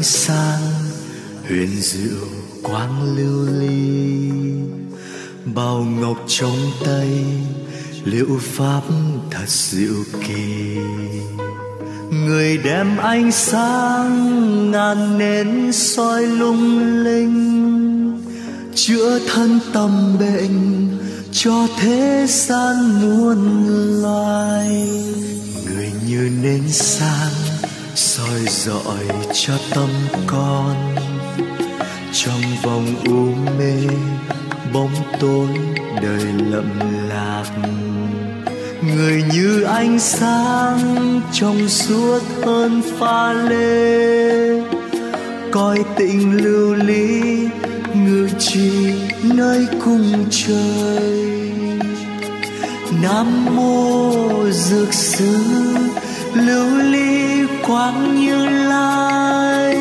ánh sáng huyền diệu quang lưu ly. Bao ngọc trong tay, liệu pháp thật diệu kỳ. Người đem ánh sáng ngàn nến soi lung linh, chữa thân tâm bệnh cho thế gian muôn loài. Người như nến sáng dọi cho tâm con. Trong vòng u mê, bóng tối đời lậm lạc. Người như ánh sáng trong suốt hơn pha lê. Coi tình lưu ly, ngự trì nơi cung trời. Nam mô dược sư lưu ly quang như lai.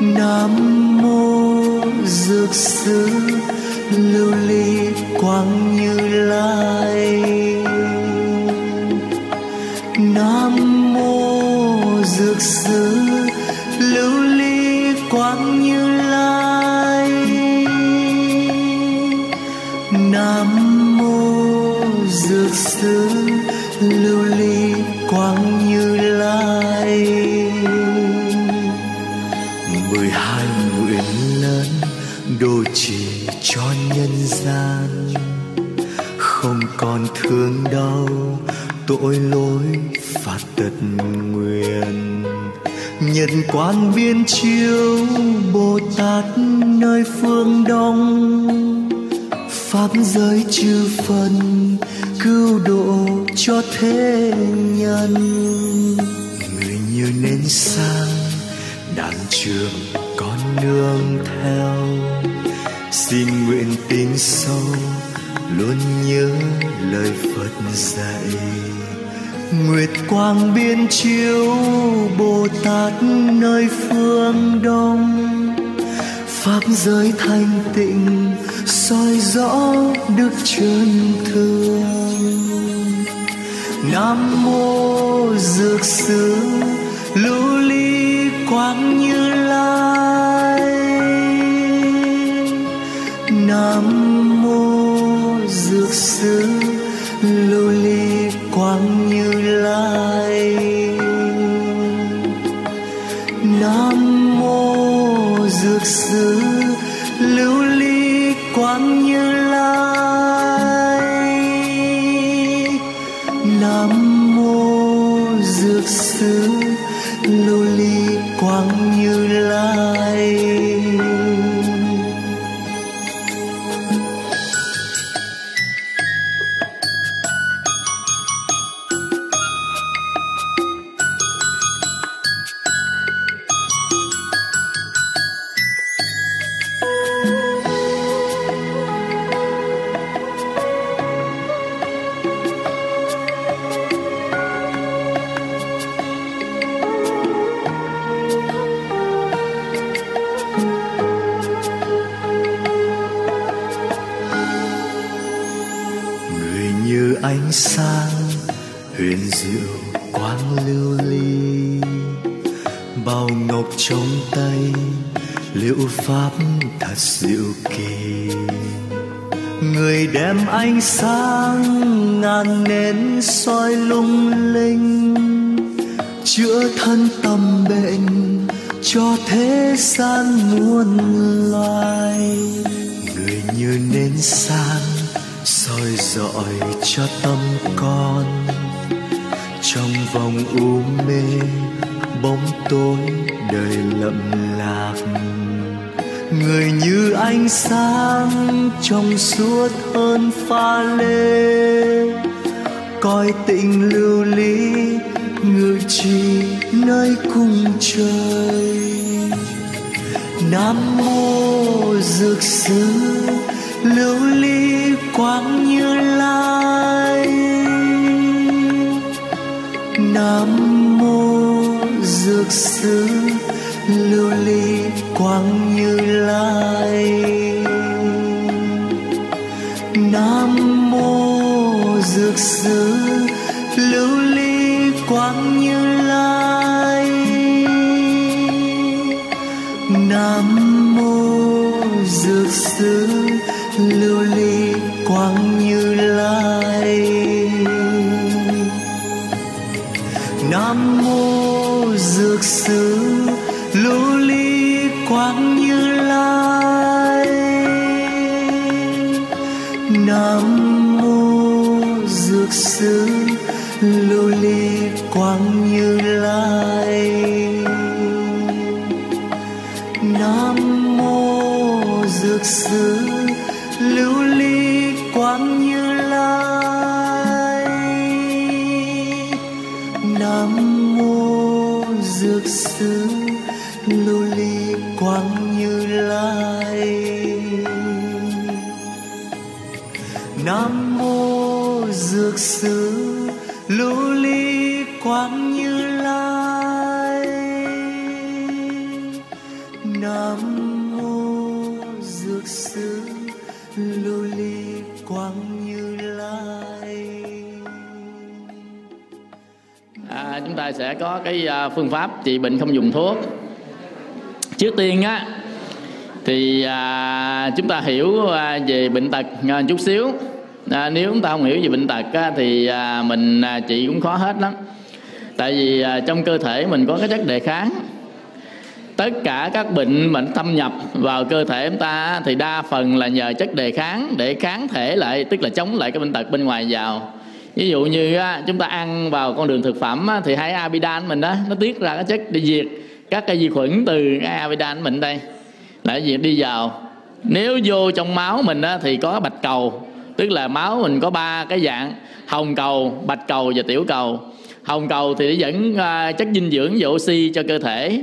Nam mô dược sư lưu ly quang như lai. Đồ chỉ cho nhân gian. Không còn thương đau, tội lỗi phạt tật nguyện nhật quan biên chiếu, bồ tát nơi phương đông. Pháp giới chư phần cứu độ cho thế nhân. Người như nên sang, đàn trường nương theo. Xin nguyện tình sâu, luôn nhớ lời phật dạy. Nguyệt quang biên chiếu bồ tát nơi phương đông. Pháp giới thanh tịnh, soi rõ đức chân thương. Nam mô dược sư lưu ly quang như dược lưu ly quang như lai. Nam mô dược sư ánh sáng huyền diệu quang lưu ly. Bao ngọc trong tay, liệu pháp thật diệu kỳ. Người đem ánh sáng ngàn nến soi lung linh, chữa thân tâm bệnh cho thế gian muôn loài. Người như nến sáng soi dọi cho tâm con, trong vòng u mê bóng tối đời lậm lạc người như ánh sáng trong suốt hơn pha lê, coi tình lưu ly ngự trì nơi cung trời. Nam mô dược sư lưu ly quang như lai. Nam mô dược sư lưu ly quang như lai. Nam mô dược sư lưu ly quang như lai. Nam mô dược sư dược sư lưu ly quang như lai. Nam mô dược sư lưu ly quang như lai. Nam mô dược sư lưu ly quang như ta sẽ có cái à, phương pháp trị bệnh không dùng thuốc. Trước tiên á thì à, chúng ta hiểu à, về bệnh tật à, chút xíu. À, nếu chúng ta không hiểu về bệnh tật á, thì à, mình à, trị cũng khó hết lắm. Tại vì à, trong cơ thể mình có cái chất đề kháng. Tất cả các bệnh bệnh thâm nhập vào cơ thể chúng ta thì đa phần là nhờ chất đề kháng để kháng thể lại tức là chống lại cái bệnh tật bên ngoài vào ví dụ như chúng ta ăn vào con đường thực phẩm thì hai amidan mình đó. Nó tiết ra cái chất để diệt các cái vi khuẩn từ cái amidan mình đây. Là diệt đi vào. Nếu vô trong máu mình đó thì có bạch cầu. Tức là máu mình có ba cái dạng, hồng cầu, bạch cầu và tiểu cầu. Hồng cầu thì dẫn à, chất dinh dưỡng và oxy cho cơ thể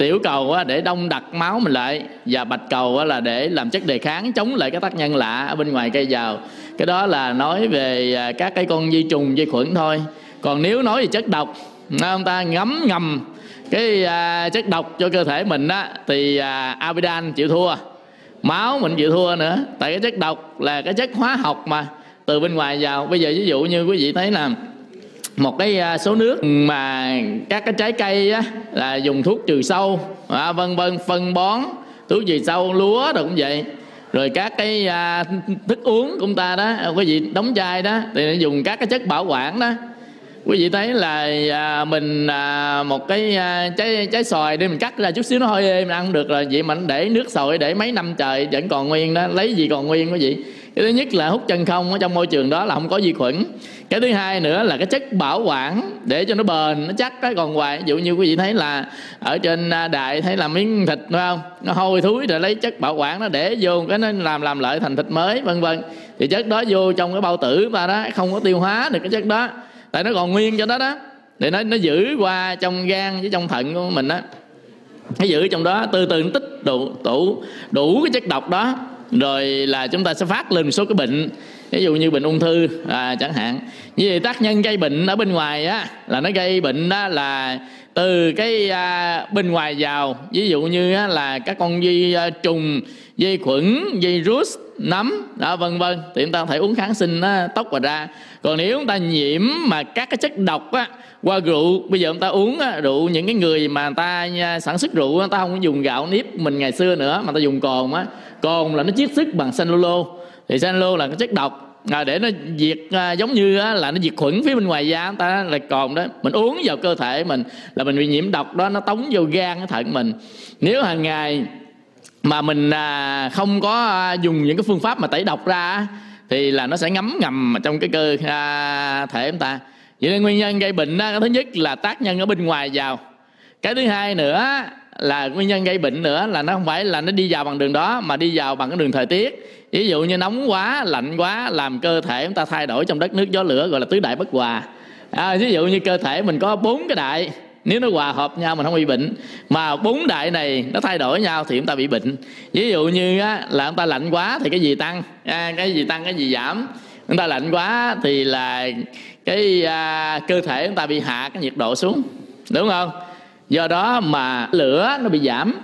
tiểu cầu để đông đặc máu mình lại và bạch cầu là để làm chất đề kháng chống lại các tác nhân lạ ở bên ngoài cây vào cái đó là nói về à, các cái con vi trùng vi khuẩn thôi. Còn nếu nói về chất độc à, ông ta ngấm ngầm cái à, chất độc cho cơ thể mình á thì à, chịu thua. Máu mình chịu thua nữa. Tại cái chất độc là cái chất hóa học mà từ bên ngoài vào. Bây giờ ví dụ như quý vị thấy là một cái à, số nước mà các cái trái cây á, là dùng thuốc trừ sâu à, vân vân phân bón thuốc trừ sâu lúa rồi cũng vậy. Rồi các cái à, thức uống của ta đó quý vị đóng chai đó thì nó dùng các cái chất bảo quản đó. Quý vị thấy là à, mình à, một cái à, trái trái xoài đi mình cắt ra chút xíu nó hơi êm mình ăn được rồi. Vậy mà để nước sồi để mấy năm trời vẫn còn nguyên đó lấy gì còn nguyên quý vị? Cái thứ nhất là hút chân không ở trong môi trường đó là không có vi khuẩn. Cái thứ hai nữa là cái chất bảo quản để cho nó bền, nó chắc cái còn hoài ví dụ như quý vị thấy là ở trên à, đại thấy là miếng thịt, phải không? Nó hôi thúi rồi lấy chất bảo quản nó để vô, cái nó làm làm lợi thành thịt mới, vân vân. Thì chất đó vô trong cái bao tử mà đó, không có tiêu hóa được cái chất đó. Tại nó còn nguyên cho đó đó. Để nó nó giữ qua trong gan với trong thận của mình đó nó giữ trong đó, từ từ nó tích đủ đủ đủ cái chất độc đó rồi là chúng ta sẽ phát lên một số cái bệnh ví dụ như bệnh ung thư à, chẳng hạn. Như vậy tác nhân gây bệnh ở bên ngoài á là nó gây bệnh đó là từ cái à, bên ngoài vào ví dụ như á, là các con vi à, trùng vi khuẩn virus nấm đó vân vân. Thì chúng ta có thể uống kháng sinh á, tóc và ra. Còn nếu chúng ta nhiễm mà các cái chất độc á qua rượu bây giờ chúng ta uống á, rượu những cái người mà người ta nha, sản xuất rượu người ta không dùng gạo nếp mình ngày xưa nữa mà ta dùng cồn á. Cồn là nó chiết xuất bằng cellulose thì cellulose là cái chất độc à, để nó diệt à, giống như á, là nó diệt khuẩn phía bên ngoài da người ta là còn đó. Mình uống vào cơ thể mình là mình bị nhiễm độc đó nó tống vô gan cái thận mình. Nếu hàng ngày mà mình à, không có à, dùng những cái phương pháp mà tẩy độc ra thì là nó sẽ ngấm ngầm trong cái cơ à, thể chúng ta. Vậy nên nguyên nhân gây bệnh á, cái thứ nhất là tác nhân ở bên ngoài vào. Cái thứ hai nữa là nguyên nhân gây bệnh nữa là nó không phải là nó đi vào bằng đường đó mà đi vào bằng cái đường thời tiết ví dụ như nóng quá lạnh quá làm cơ thể chúng ta thay đổi trong đất nước gió lửa gọi là tứ đại bất hòa. À, ví dụ như cơ thể mình có bốn cái đại nếu nó hòa hợp nhau mình không bị bệnh mà bốn đại này nó thay đổi nhau thì chúng ta bị bệnh. Ví dụ như á, là chúng ta lạnh quá thì cái gì tăng? À, cái gì tăng cái gì giảm? Chúng ta lạnh quá thì là cái à, cơ thể chúng ta bị hạ cái nhiệt độ xuống đúng không? Do đó mà lửa nó bị giảm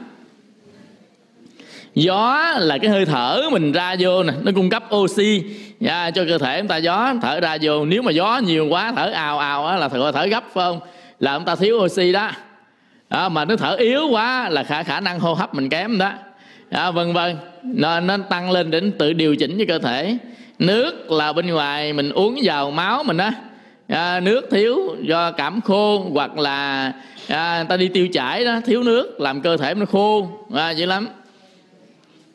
gió là cái hơi thở mình ra vô nè nó cung cấp oxy. Yeah, cho cơ thể chúng ta gió thở ra vô. Nếu mà gió nhiều quá thở ào ào á là thở, thở gấp phải không? Là chúng ta thiếu oxy đó. Đó, mà nó thở yếu quá là khả khả năng hô hấp mình kém đó. Đó, vân vân. Nên nó tăng lên để tự điều chỉnh cho cơ thể. Nước là bên ngoài mình uống vào máu mình á. À, nước thiếu do cảm khô hoặc là à, ta đi tiêu chảy đó thiếu nước làm cơ thể nó khô. À, dữ lắm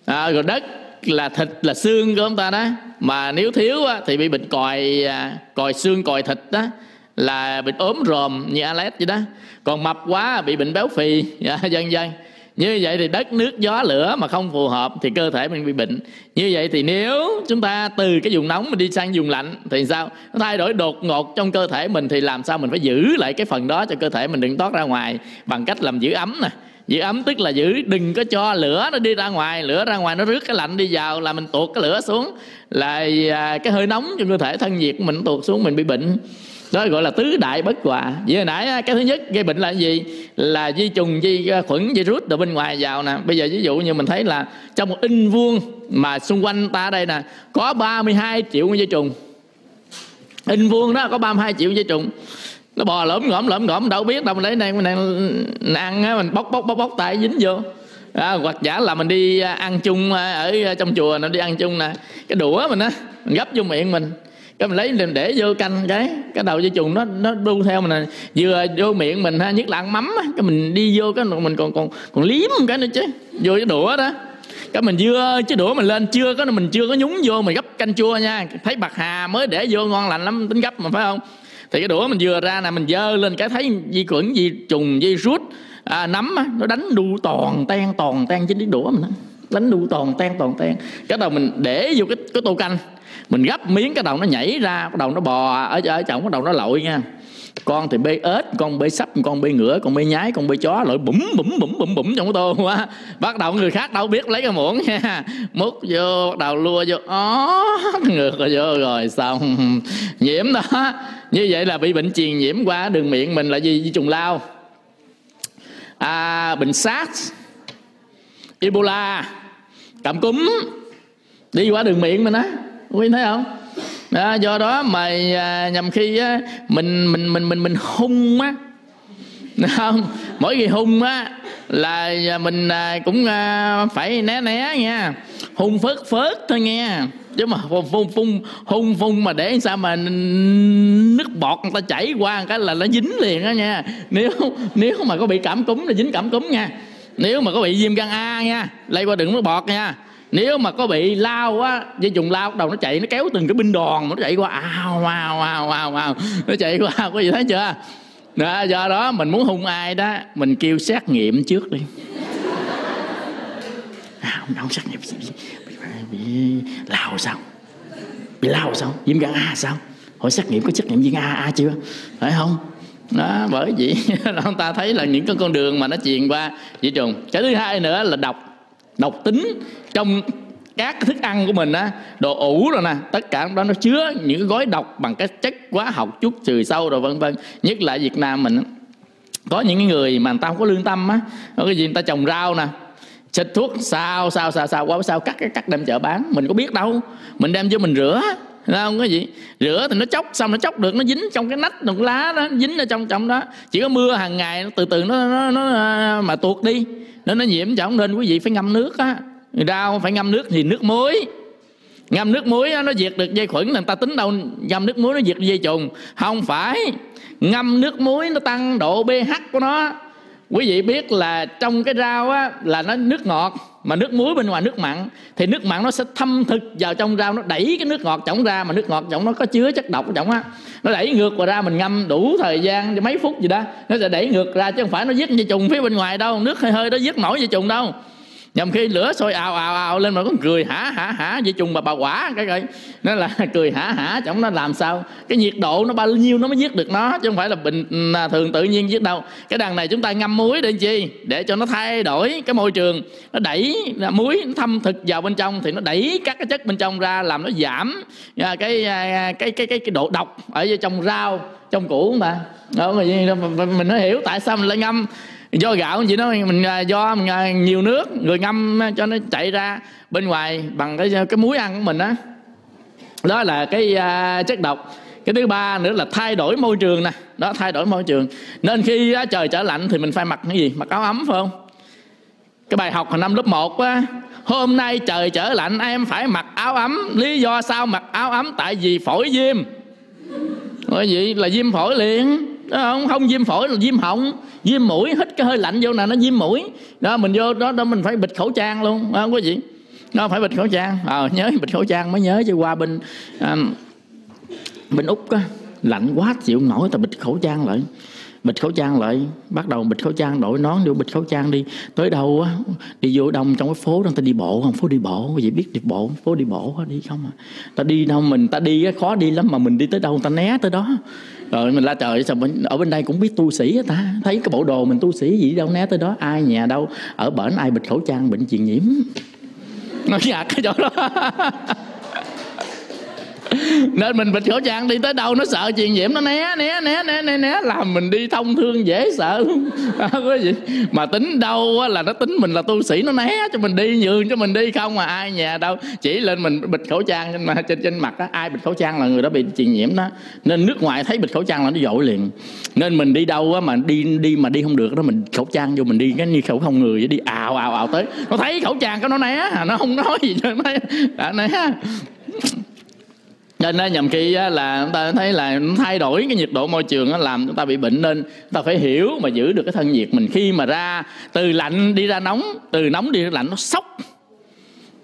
à, rồi đất là thịt là xương của ông ta đó. Mà nếu thiếu á, thì bị bệnh còi à, còi xương còi thịt đó là bị ốm ròm như Alex vậy đó. Còn mập quá bị bệnh béo phì dạ, dân dân như vậy thì đất nước gió lửa mà không phù hợp thì cơ thể mình bị bệnh. Như vậy thì nếu chúng ta từ cái vùng nóng mình đi sang vùng lạnh thì sao? Nó thay đổi đột ngột trong cơ thể mình thì làm sao mình phải giữ lại cái phần đó cho cơ thể mình đừng thoát ra ngoài bằng cách làm giữ ấm nè giữ ấm tức là giữ, đừng có cho lửa nó đi ra ngoài. Lửa ra ngoài nó rước cái lạnh đi vào là mình tuột cái lửa xuống. Là à, cái hơi nóng trong cơ thể, thân nhiệt của mình tuột xuống, mình bị bệnh. Đó gọi là tứ đại bất hòa. Vậy hồi nãy cái thứ nhất gây bệnh là gì? Là vi trùng, vi à, khuẩn, virus từ bên ngoài vào nè. Bây giờ ví dụ như mình thấy là trong một in vuông mà xung quanh ta đây nè, có 32 triệu vi trùng. In vuông đó có 32 triệu vi trùng nó bò lỡm ngõm lỡm ngõm đâu biết đâu mình lấy này mình ăn á mình bóc bóc bóc bóc tay dính vô. À, hoặc giả là mình đi à, ăn chung à, ở à, trong chùa nó đi ăn chung nè. Cái đũa mình á mình gấp vô miệng mình. Cái mình lấy mình để vô canh cái cái đầu dây trùng nó nó đu theo mình này vừa vô miệng mình ha nhất là ăn mắm cái mình đi vô cái mình còn còn còn liếm cái nữa chứ vô cái đũa đó. Cái mình vừa chứ đũa mình lên chưa có mình chưa có nhúng vô mình gấp canh chua nha. Thấy bạc hà mới để vô ngon lành lắm tính gấp mà phải không? Thì cái đũa mình vừa ra nè mình dơ lên cái thấy vi khuẩn vi trùng vi rút à, nấm á, nó đánh đu toàn ten toàn ten trên cái đũa mình đó. đánh đu toàn ten toàn ten cái đầu mình để vô cái cái tô canh. Mình gấp miếng cái đầu nó nhảy ra cái đầu nó bò ở ở trong cái đầu nó lội nha con thì bê ếch con bê sắp con bê ngựa con bê nhái con bê chó loại bủm bủm bủm bủm bủm trong cái tô quá. Bắt đầu người khác đâu biết lấy cái muỗng nha. Múc vô bắt đầu lua vô. Ó ngược rồi vô rồi xong. Nhiễm đó. Như vậy là bị bệnh truyền nhiễm qua đường miệng mình là gì? Vi trùng lao. À, bệnh SARS Ebola cảm cúm. Đi qua đường miệng mình á. Quý thấy không? Đó, do đó mà à, nhầm khi á, mình mình mình mình mình hung á. Không mỗi khi hung á là mình à, cũng à, phải né né nha. Hung phớt phớt thôi nghe. Chứ mà phun phun phun hung phun mà để sao mà nước bọt người ta chảy qua cái là nó dính liền đó nha. Nếu nếu mà có bị cảm cúm là dính cảm cúm nha. Nếu mà có bị viêm gan A nha lây qua đường nước bọt nha nếu mà có bị lao á dây dùng lao đầu nó chạy nó kéo từng cái binh đoàn nó chạy qua ào ào ào ào ào nó chạy qua có gì thấy chưa? Đó, do đó mình muốn hung ai đó mình kêu xét nghiệm trước đi. À, không xét nghiệm. Bị, bị lao sao? Bị lao sao? Viêm gan a sao? Hỏi xét nghiệm có xét nghiệm viêm a a chưa? Phải không? Đó bởi vậy ông ta thấy là những cái con đường mà nó truyền qua dị trùng cái thứ hai nữa là độc độc tính trong các thức ăn của mình á, đồ ủ rồi nè, tất cả đó nó chứa những cái gói độc bằng cái chất hóa học chút trừ sâu rồi vân vân. Nhất là Việt Nam mình có những người mà người ta không có lương tâm á, có cái gì người ta trồng rau nè, xịt thuốc sao sao sao sao quá sao cắt cái cắt, đem chợ bán. Mình có biết đâu, mình đem cho mình rửa không có gì. Rửa thì nó chóc xong nó chóc được nó dính trong cái nách đồng lá đó dính ở trong trong đó. Chỉ có mưa hàng ngày nó từ từ nó nó, nó à, mà tuột đi. Nó nó nhiễm chẳng nên quý vị phải ngâm nước á. Rau phải ngâm nước thì nước muối. Ngâm nước muối nó diệt được dây khuẩn người ta tính đâu ngâm nước muối nó diệt dây trùng không phải. Ngâm nước muối nó tăng độ pH của nó. Quý vị biết là trong cái rau á là nó nước ngọt mà nước muối bên ngoài nước mặn, thì nước mặn nó sẽ thâm thực vào trong rau, nó đẩy cái nước ngọt chổng ra, mà nước ngọt chổng nó có chứa chất độc chổng á. Nó đẩy ngược vào ra, mình ngâm đủ thời gian mấy phút gì đó, nó sẽ đẩy ngược ra, chứ không phải nó giết dây trùng phía bên ngoài đâu, nước hơi hơi nó giết nổi dây trùng đâu nhầm khi lửa sôi ào ào ào lên mà có cười hả hả hả vậy chung mà bà quả cái coi. Nó là cười hả hả chẳng nó làm sao? Cái nhiệt độ nó bao nhiêu nó mới giết được nó chứ không phải là bình à, thường tự nhiên giết đâu. Cái đằng này chúng ta ngâm muối để chi? Để cho nó thay đổi cái môi trường. Nó đẩy à, muối nó thâm thực vào bên trong thì nó đẩy các cái chất bên trong ra làm nó giảm à, cái cái cái cái, cái độ độc ở trong rau trong củ mà. Đó mình nó hiểu tại sao mình lại ngâm do gạo chị nói mình do mình à, à, nhiều nước người ngâm à, cho nó chạy ra bên ngoài bằng cái cái muối ăn của mình á. Đó. đó là cái uh, chất độc. Cái thứ ba nữa là thay đổi môi trường nè. Đó thay đổi môi trường. Nên khi uh, trời trở lạnh thì mình phải mặc cái gì? Mặc áo ấm phải không? Cái bài học hồi năm lớp 1 á hôm nay trời trở lạnh em phải mặc áo ấm. Lý do sao mặc áo ấm? Tại vì phổi viêm. Bởi vậy là viêm phổi liền. Ờ, đó không không viêm phổi là viêm họng viêm mũi hít cái hơi lạnh vô nè nó viêm mũi. Đó mình vô đó đó mình phải bịt khẩu trang luôn à, đó, quý vị nó phải bịt khẩu trang. Ờ à, nhớ bịt khẩu trang mới nhớ chứ qua bên à, bên úc á lạnh quá chịu nổi ta bịt khẩu trang lại. Bịt khẩu trang lại bắt đầu bịt khẩu trang đội nón vô bịt khẩu trang đi. Tới đâu á đi vô đông trong cái phố đó ta đi bộ không? Phố đi bộ có biết đi bộ phố đi bộ đi không à. Ta đi đâu mình ta đi khó đi lắm mà mình đi tới đâu ta né tới đó rồi mình la trời sao bên, ở bên đây cũng biết tu sĩ ta? Thấy cái bộ đồ mình tu sĩ gì đâu né tới đó ai nhà đâu ở bển ai bịt khẩu trang bệnh truyền nhiễm. Nó gạt dạ, cái chỗ đó. nên mình bịt khẩu trang đi tới đâu nó sợ truyền nhiễm nó né né né né né né. Làm mình đi thông thương dễ sợ luôn có gì? Mà tính đâu á, là nó tính mình là tu sĩ nó né cho mình đi nhường cho mình đi. Không mà ai nhà đâu. Chỉ lên mình bịt khẩu trang trên mà trên trên mặt á, ai bịt khẩu trang là người đó bị truyền nhiễm đó. Nên nước ngoài thấy bịt khẩu trang là nó dội liền. Nên mình đi đâu á, mà đi đi mà đi không được đó mình khẩu trang vô mình đi cái như khẩu không người đi. Ào ào ào tới. Nó thấy khẩu trang cái nó né nó không nói gì cho nó né, cho nên nhầm khi là chúng ta thấy là thay đổi cái nhiệt độ môi trường làm chúng ta bị bệnh nên chúng ta phải hiểu mà giữ được cái thân nhiệt mình. Khi mà ra, từ lạnh đi ra nóng, từ nóng đi ra lạnh, nó sốc.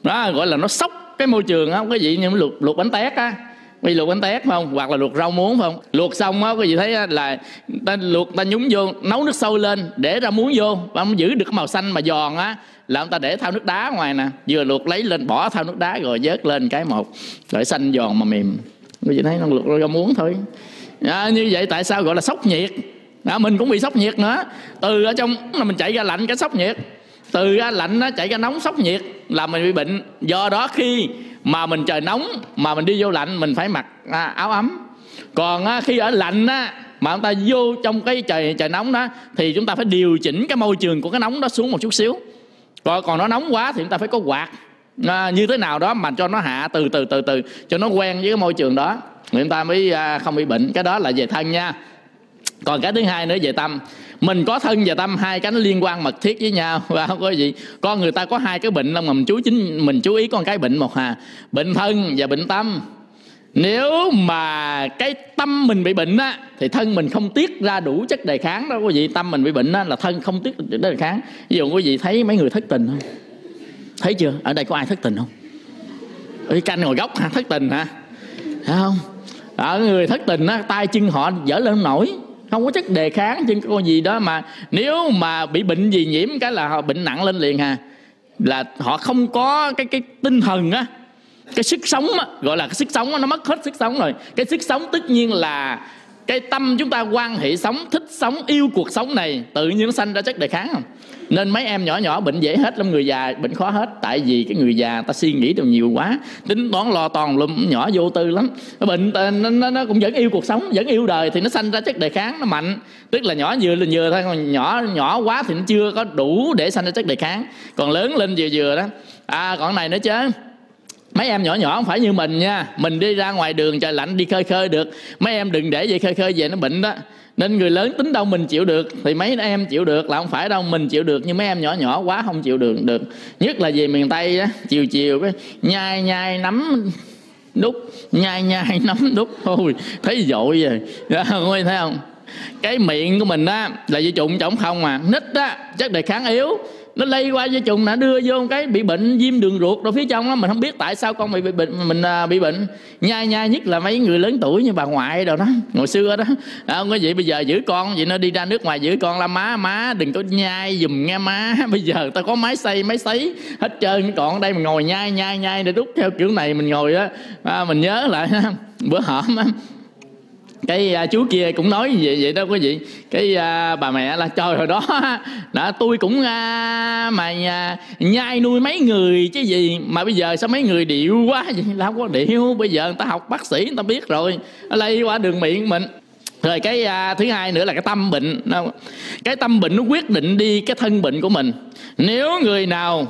Đó, gọi là nó sốc cái môi trường á cái gì như luộc luộc bánh tét á vì luộc bánh tét phải không? Hoặc là luộc rau muống phải không? Luộc xong á quý vị thấy là ta luộc ta nhúng vô nấu nước sôi lên để ra muống vô. Và không giữ được cái màu xanh mà giòn á là ông ta để thao nước đá ngoài nè. Vừa luộc lấy lên bỏ thao nước đá rồi vớt lên cái một. Rồi xanh giòn mà mềm. Quý vị thấy nó luộc rau muống thôi. À, như vậy tại sao gọi là sốc nhiệt? À, mình cũng bị sốc nhiệt nữa. Từ ở trong là mình chạy ra lạnh cái sốc nhiệt từ lạnh nó chạy ra nóng sốc nhiệt là mình bị bệnh. Do đó khi mà mình trời nóng mà mình đi vô lạnh mình phải mặc à, áo ấm. Còn khi ở lạnh á mà chúng ta vô trong cái trời trời nóng đó thì chúng ta phải điều chỉnh cái môi trường của cái nóng đó xuống một chút xíu. Còn còn nó nóng quá thì chúng ta phải có quạt à, như thế nào đó mà cho nó hạ từ từ từ từ cho nó quen với cái môi trường đó. Thì chúng ta mới à, không bị bệnh. Cái đó là về thân nha. Còn cái thứ hai nữa về tâm mình có thân và tâm hai cánh liên quan mật thiết với nhau. Và không có gì. Con người ta có hai cái bệnh mà mình chú chính. Mình chú ý con cái bệnh một hà. Bệnh thân và bệnh tâm. Nếu mà cái tâm mình bị bệnh á thì thân mình không tiết ra đủ chất đề kháng đâu. Quý vị tâm mình bị bệnh á là thân không tiết chất đề kháng. Ví dụ quý vị thấy mấy người thất tình không? Thấy chưa? Ở đây có ai thất tình không? Ê, canh ngồi góc hả? Thất tình hả? Thấy không? Ở người thất tình á tay chân họ dở lên nổi không có chất đề kháng chứ có gì đó mà nếu mà bị bệnh gì nhiễm cái là họ bệnh nặng lên liền hà. Là họ không có cái cái tinh thần á cái sức sống á, gọi là cái sức sống á, nó mất hết sức sống rồi. Cái sức sống tất nhiên là cái tâm chúng ta quan hệ sống thích sống yêu cuộc sống này tự nhiên nó sanh ra chất đề kháng. Không nên mấy em nhỏ nhỏ bệnh dễ hết lắm người già bệnh khó hết. Tại vì cái người già ta suy nghĩ được nhiều quá. Tính toán lo toàn lum nhỏ vô tư lắm. Nó bệnh nó, nó, nó cũng vẫn yêu cuộc sống vẫn yêu đời thì nó sanh ra chất đề kháng nó mạnh. Tức là nhỏ vừa là vừa thôi còn nhỏ nhỏ quá thì nó chưa có đủ để sanh ra chất đề kháng. Còn lớn lên vừa vừa đó à còn này nữa chứ mấy em nhỏ nhỏ không phải như mình nha. Mình đi ra ngoài đường trời lạnh đi khơi khơi được. Mấy em đừng để vậy khơi khơi về nó bệnh đó. Nên người lớn tính đâu mình chịu được thì mấy em chịu được là không phải đâu mình chịu được. Nhưng mấy em nhỏ nhỏ quá không chịu được được. Nhất là về miền tây á chiều chiều cái nhai nhai nắm đúc nhai nhai nắm đúc. Thôi thấy dội rồi dạ, thấy không? Cái miệng của mình á là dây trụng trống không mà nít á chất đề kháng yếu nó lây qua dây trùng nó đưa vô cái bị bệnh viêm đường ruột. Rồi phía trong đó mình không biết tại sao con bị, bị bệnh mình à, bị bệnh. Nhai nhai nhất là mấy người lớn tuổi như bà ngoại rồi đó hồi xưa đó. À, không có vậy bây giờ giữ con vậy nó đi ra nước ngoài giữ con là má má đừng có nhai dùm nghe má. Bây giờ tao có máy xay máy sấy hết trơn còn đây mình ngồi nhai nhai nhai để đút theo kiểu này. Mình ngồi á à, mình nhớ lại bữa hổm á cái à, chú kia cũng nói vậy vậy đó quý vị. Cái à, bà mẹ là trời hồi đó đã tôi cũng à, mà à, nhai nuôi mấy người chứ gì mà bây giờ sao mấy người điệu quá vậy? Là không có điệu. Bây giờ người ta học bác sĩ người ta biết rồi. Lây qua đường miệng mình. Rồi cái à, thứ hai nữa là cái tâm bệnh. Cái tâm bệnh nó quyết định đi cái thân bệnh của mình. Nếu người nào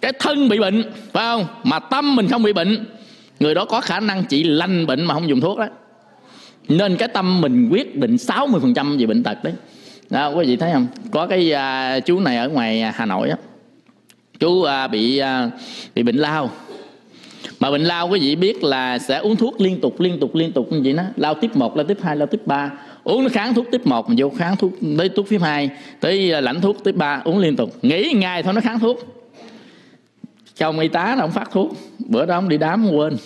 cái thân bị bệnh phải không? Mà tâm mình không bị bệnh người đó có khả năng chỉ lành bệnh mà không dùng thuốc đó nên cái tâm mình quyết định 60% về bệnh tật đấy. Đó quý vị thấy không? Có cái à, chú này ở ngoài Hà Nội á. Chú à, bị à, bị bệnh lao. Mà bệnh lao quý vị biết là sẽ uống thuốc liên tục liên tục liên tục như vậy đó. Lao tiếp 1 lao tiếp 2 lao tiếp 3 uống nó kháng thuốc tiếp 1 mà vô kháng thuốc tới thuốc tiếp 2 tới à, lãnh thuốc tiếp 3 uống liên tục. Nghỉ ngày thôi nó kháng thuốc. Chồng y tá nó không phát thuốc. Bữa đó ông đi đám quên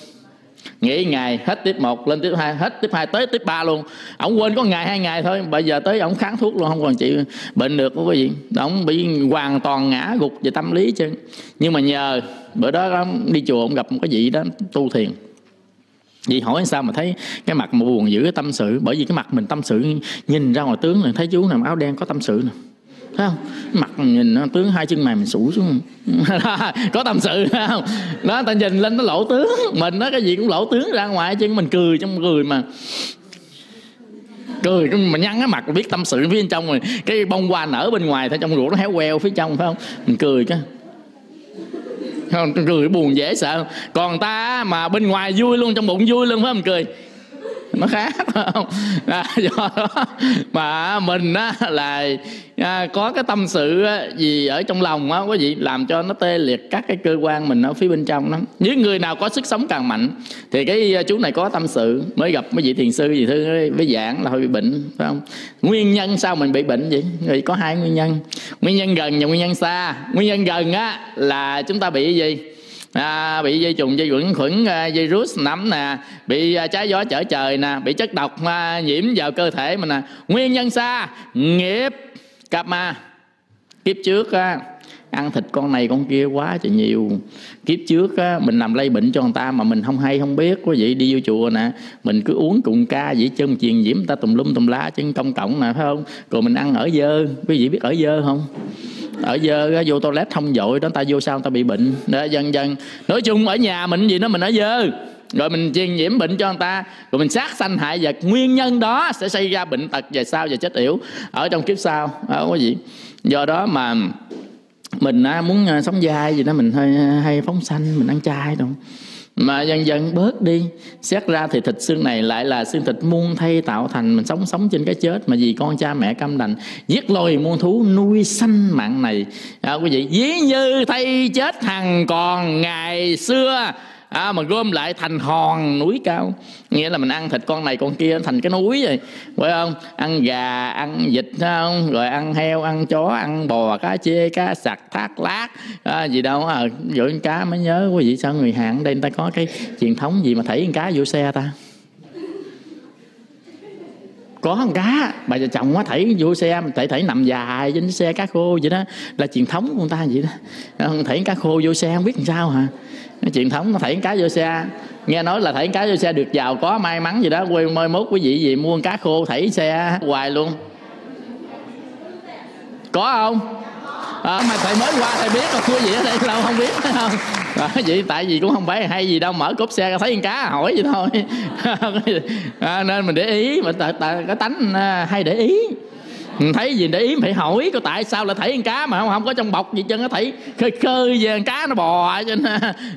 nghỉ ngày, hết tiếp một, lên tiếp hai, hết tiếp hai, tới tiếp ba luôn. Ông quên có ngày, hai ngày thôi. Bây giờ tới ông kháng thuốc luôn, không còn chịu bệnh được quý vị ông bị hoàn toàn ngã gục về tâm lý chứ. Nhưng mà nhờ bữa đó ông đi chùa ông gặp một cái vị đó, tu thiền. Vì hỏi sao mà thấy cái mặt mà buồn dữ cái tâm sự. Bởi vì cái mặt mình tâm sự nhìn ra ngoài tướng là thấy chú nằm áo đen có tâm sự nè thấy không? Mặt nhìn nó tướng hai chân mày mình sủ xuống. Có tâm sự, thấy không? Đó ta nhìn lên nó lỗ tướng. Mình nó cái gì cũng lỗ tướng ra ngoài, chứ mình cười trong cười mà. Cười mà nhăn cái mặt, biết tâm sự phía bên trong rồi. Cái bông hoa nở bên ngoài thấy trong ruột nó héo queo phía trong, phải không? Mình cười cái. Không? Cười buồn dễ sợ. Còn ta mà bên ngoài vui luôn, trong bụng vui luôn, phải không? Cười nó khác không? À, do đó. Mà mình á, là à, có cái tâm sự gì ở trong lòng á quý vị làm cho nó tê liệt các cái cơ quan mình ở phía bên trong đó Những người nào có sức sống càng mạnh thì cái à, chú này có tâm sự mới gặp mấy vị thiền sư gì thứ với giảng là hơi bị bệnh phải không? Nguyên nhân sao mình bị bệnh vậy? Thì có hai nguyên nhân. Nguyên nhân gần và nguyên nhân xa. Nguyên nhân gần á là chúng ta bị gì? À, bị dây trùng dây khuẩn khuẩn uh, virus nấm nè bị uh, trái gió chở trời nè bị chất độc uh, nhiễm vào cơ thể mình nè. Nguyên nhân xa nghiệp cặp ma. Kiếp trước á ăn thịt con này con kia quá trời nhiều. Kiếp trước á, mình làm lây bệnh cho người ta mà mình không hay không biết. Quý vị đi vô chùa nè mình cứ uống cùng ca vậy chân truyền nhiễm ta tùm lum tùm lá chân công cộng nè phải không? Rồi mình ăn ở dơ. Quý vị biết ở dơ không? Ở dơ vô toilet không dội đó ta vô sao ta bị bệnh. Đó dần dần nói chung ở nhà mình gì đó mình ở dơ. Rồi mình truyền nhiễm bệnh cho người ta. Rồi mình sát sanh hại vật. Nguyên nhân đó sẽ xảy ra bệnh tật về sau và chết yểu. Ở trong kiếp sau đó có gì do đó mà mình muốn à, sống dai gì đó mình hơi hay phóng sanh mình ăn chay đâu mà dần dần bớt đi. Xét ra thì thịt xương này lại là xương thịt muôn thay tạo thành. Mình sống sống trên cái chết mà vì con cha mẹ căm đành giết lôi muôn thú nuôi sanh mạng này. À, quý vị ví như thay chết hằng còn ngày xưa à, mà gom lại thành hòn núi cao. Nghĩa là mình ăn thịt con này con kia thành cái núi rồi phải không? Ăn gà ăn vịt không? Rồi ăn heo ăn chó ăn bò cá chê cá sặc thác lát à, gì đâu à, dội cá mới nhớ. Quý vị sao người hạng đây người ta có cái truyền thống gì mà thảy con cá vô xe ta? Có con cá, bà vợ chồng á, thảy vô xe, thảy thảy nằm dài trên xe cá khô vậy đó. Là truyền thống của người ta vậy đó. Thảy cá khô vô xe không biết làm sao hả? Cái truyền thống nó thảy cá vô xe, nghe nói là thảy cá vô xe được giàu có may mắn gì đó. Quê mơi mốt quý vị gì mua cá khô thảy xe hoài luôn. Có không? À, mà thầy mới qua thầy biết rồi thua gì ở đây đâu không biết. Phải không à, vậy tại vì cũng không phải hay gì đâu mở cốp xe thấy con cá hỏi vậy thôi. À, nên mình để ý mà tại, tại cái tánh à, hay để ý thấy gì để ý phải hỏi có tại sao lại thấy con cá mà không, không có trong bọc gì chân nó thấy khơi khơi về con cá nó bò trên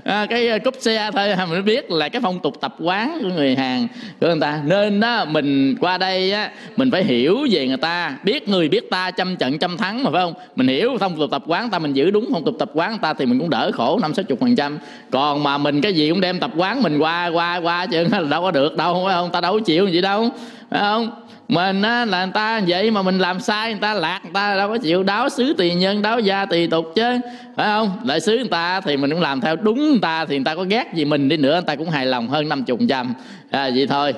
à, cái à, cúp xe thôi à, mình biết là cái phong tục tập quán của người hàng của người ta. Nên đó mình qua đây á mình phải hiểu về người ta biết người biết ta trăm trận trăm thắng mà phải không? Mình hiểu phong tục tập quán ta mình giữ đúng phong tục tập quán ta thì mình cũng đỡ khổ năm sáu chục phần trăm. Còn mà mình cái gì cũng đem tập quán mình qua qua qua chứ đâu có được đâu phải không? Ta đâu có chịu gì đâu phải không? Mình á, là người ta vậy mà mình làm sai người ta lạc người ta đâu có chịu đáo xứ tỳ nhân đáo gia tỳ tục chứ. Phải không? Đại sứ người ta thì mình cũng làm theo đúng người ta thì người ta có ghét gì mình đi nữa người ta cũng hài lòng hơn năm chục trăm. À, vậy thôi.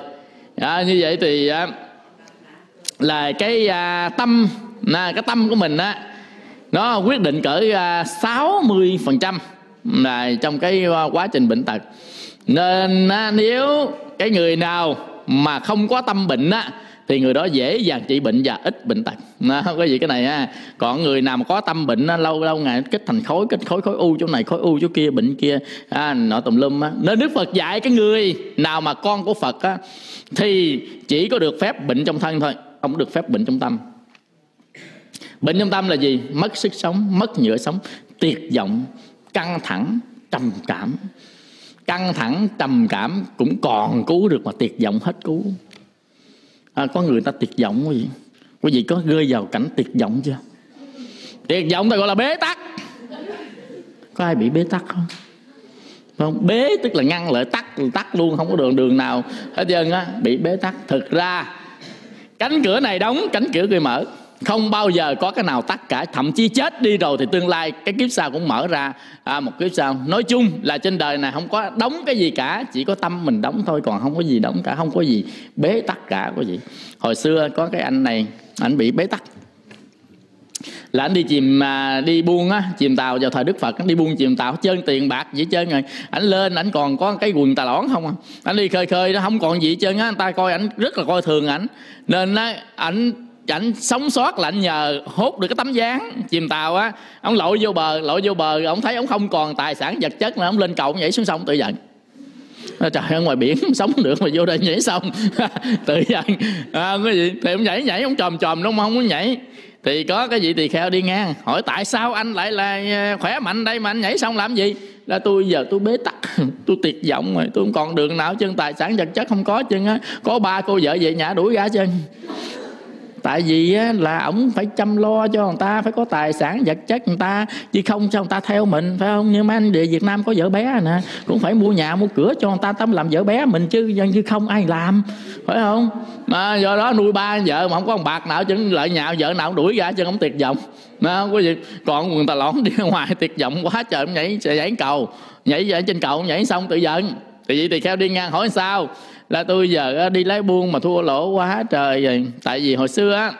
À, như vậy thì à, là cái à, tâm à, cái tâm của mình á nó quyết định cỡ à, sáu mươi phần trăm là trong cái à, quá trình bệnh tật. Nên à, nếu cái người nào mà không có tâm bệnh á thì người đó dễ dàng trị bệnh và ít bệnh tật. Nó có gì cái này ha. Còn người nào mà có tâm bệnh á, lâu lâu ngày kết thành khối kết khối khối u chỗ này khối u chỗ kia bệnh kia à, nọ tùm lum á. Nên đức phật dạy cái người nào mà con của phật á thì chỉ có được phép bệnh trong thân thôi không được phép bệnh trong tâm. Bệnh trong tâm là gì? Mất sức sống mất nhựa sống tuyệt vọng căng thẳng trầm cảm. Căng thẳng trầm cảm cũng còn cứu được mà tuyệt vọng hết cứu à, có người ta tuyệt vọng quý vị quý vị có rơi vào cảnh tuyệt vọng chưa? Tuyệt vọng ta gọi là bế tắc. Có ai bị bế tắc không? Không bế tức là ngăn lại tắt tắt luôn không có đường đường nào. Hết trơn á bị bế tắc. Thực ra cánh cửa này đóng cánh cửa kia mở không bao giờ có cái nào tắt cả. Thậm chí chết đi rồi thì tương lai cái kiếp sau cũng mở ra. À, một kiếp sau. Nói chung là trên đời này không có đóng cái gì cả. Chỉ có tâm mình đóng thôi còn không có gì đóng cả. Không có gì bế tắc cả có gì. Hồi xưa có cái anh này anh bị bế tắc. Là anh đi chìm à, đi buôn á chìm tàu. Vào thời đức phật anh đi buôn chìm tàu chơi tiền bạc vậy chơi rồi. Anh lên anh còn có cái quần tà lõn không à? Anh đi khơi khơi nó không còn gì chơi á. Người ta coi anh rất là coi thường ảnh. Nên á ảnh ảnh sống sót là nhờ hốt được cái tấm gián chìm tàu á ông lội vô bờ lội vô bờ ông thấy ông không còn tài sản vật chất nữa ông lên cầu ông nhảy xuống sông tự giận. Trời ơi ngoài biển sống được mà vô đây nhảy xong tự giận. À, cái gì? Thì ông nhảy nhảy ông tròm tròm đúng không? Muốn nhảy. Thì có cái gì tỳ kheo đi ngang hỏi tại sao anh lại là à, khỏe mạnh đây mà anh nhảy xong làm gì? Là tôi giờ tôi bế tắc tôi tuyệt vọng rồi tôi không còn đường nào chân tài sản vật chất không có chân á. Có ba cô vợ về nhà đuổi ra chân tại vì á, là ổng phải chăm lo cho người ta phải có tài sản vật chất người ta. Chứ không sao người ta theo mình phải không? Nhưng mà anh về Việt Nam có vợ bé nè cũng phải mua nhà mua cửa cho người ta tâm làm vợ bé mình chứ chứ không ai làm phải không? Mà do đó nuôi ba vợ mà không có ông bạc nào chứ lợi nhạo vợ nào đuổi ra chứ không tuyệt vọng. Đó, có gì còn người ta lỏn đi ngoài tuyệt vọng quá trời nhảy nhảy cầu nhảy ở trên cầu nhảy xong tự giận. Thì vậy thì theo đi ngang hỏi sao? Là tôi giờ đi lấy buôn mà thua lỗ quá trời rồi. Tại vì hồi xưa á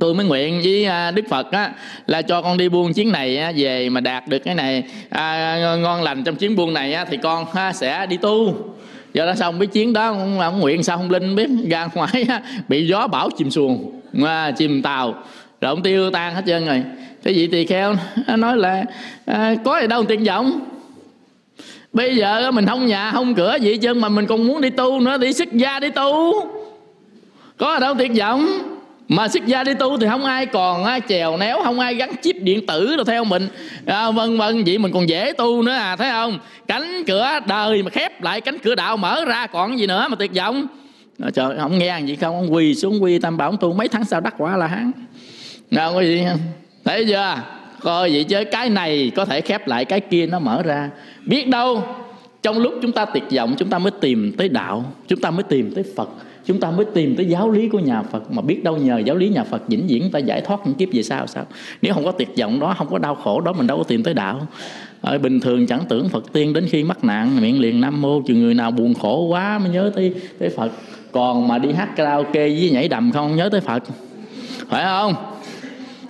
tôi mới nguyện với à, đức phật á là cho con đi buôn chuyến này á, về mà đạt được cái này. À, ngon lành trong chuyến buôn này á, thì con á, sẽ đi tu. Do đó xong cái chuyến đó ông, ông nguyện sao không linh biết. Ra ngoài á, bị gió bão chìm xuồng à, chìm tàu. Rồi ông tiêu tan hết trơn rồi. Cái gì tỳ kheo nói là à, có gì đâu tiền giọng bây giờ mình không nhà không cửa gì chứ mà mình còn muốn đi tu nữa đi xuất gia đi tu. Có ở đâu tuyệt vọng? Mà xuất gia đi tu thì không ai còn á, chèo néo không ai gắn chip điện tử rồi theo mình. À, vân vân vậy mình còn dễ tu nữa à thấy không? Cánh cửa đời mà khép lại cánh cửa đạo mở ra còn gì nữa mà tuyệt vọng? À, trời không nghe gì không ông quỳ xuống quy tam bảo ông tu mấy tháng sau đắc quả là hán. Nào có gì thấy chưa? Coi vậy chứ cái này có thể khép lại cái kia nó mở ra biết đâu, trong lúc chúng ta tuyệt vọng, chúng ta mới tìm tới đạo, chúng ta mới tìm tới phật, chúng ta mới tìm tới giáo lý của nhà Phật. Mà biết đâu nhờ giáo lý nhà Phật vĩnh viễn ta giải thoát những kiếp về sao sao? Nếu không có tuyệt vọng đó, không có đau khổ đó, mình đâu có tìm tới đạo. Ở bình thường chẳng tưởng Phật tiên đến khi mắc nạn, miệng liền Nam mô trừ người nào buồn khổ quá mới nhớ tới tới Phật. Còn mà đi hát karaoke với nhảy đầm không, nhớ tới Phật. Phải không?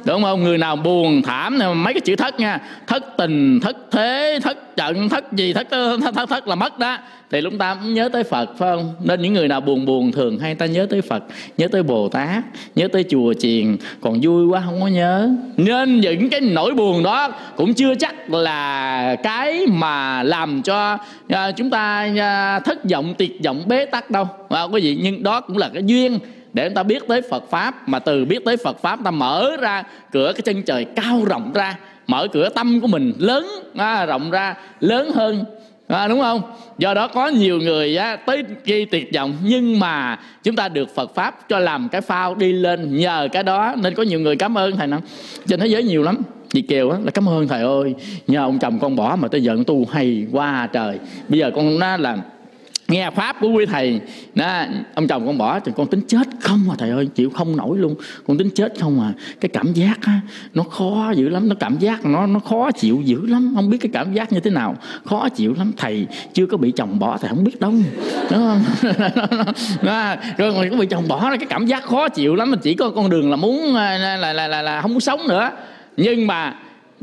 Đúng không? Người nào buồn thảm mấy cái chữ thất nha. Thất tình thất thế thất trận thất gì thất thất thất, thất là mất đó. Thì lúc ta cũng nhớ tới phật phải không? Nên những người nào buồn buồn thường hay ta nhớ tới phật nhớ tới bồ tát nhớ tới chùa chiền. Còn vui quá không có nhớ. Nên những cái nỗi buồn đó cũng chưa chắc là cái mà làm cho à, chúng ta à, thất vọng tuyệt vọng bế tắc đâu. Quý vị nhưng đó cũng là cái duyên để chúng ta biết tới Phật pháp mà từ biết tới Phật pháp ta mở ra cửa cái chân trời cao rộng ra mở cửa tâm của mình lớn à, rộng ra lớn hơn à, đúng không? Do đó có nhiều người á, tới khi tuyệt vọng nhưng mà chúng ta được Phật pháp cho làm cái phao đi lên nhờ cái đó. Nên có nhiều người cảm ơn thầy năng trên thế giới nhiều lắm. Chị kiều á là cảm ơn thầy ơi nhờ ông chồng con bỏ mà tới giận tu hay quá trời. Bây giờ con nó làm nghe pháp của quý thầy đó, ông chồng con bỏ thì con tính chết không mà thầy ơi chịu không nổi luôn. Con tính chết không à. Cái cảm giác á, nó khó dữ lắm nó cảm giác nó nó khó chịu dữ lắm. Không biết cái cảm giác như thế nào khó chịu lắm. Thầy chưa có bị chồng bỏ thầy không biết đâu đúng không? Đó, rồi mình có bị chồng bỏ cái cảm giác khó chịu lắm. Mà chỉ có con đường là muốn à, là là là, là, là không muốn sống nữa. Nhưng mà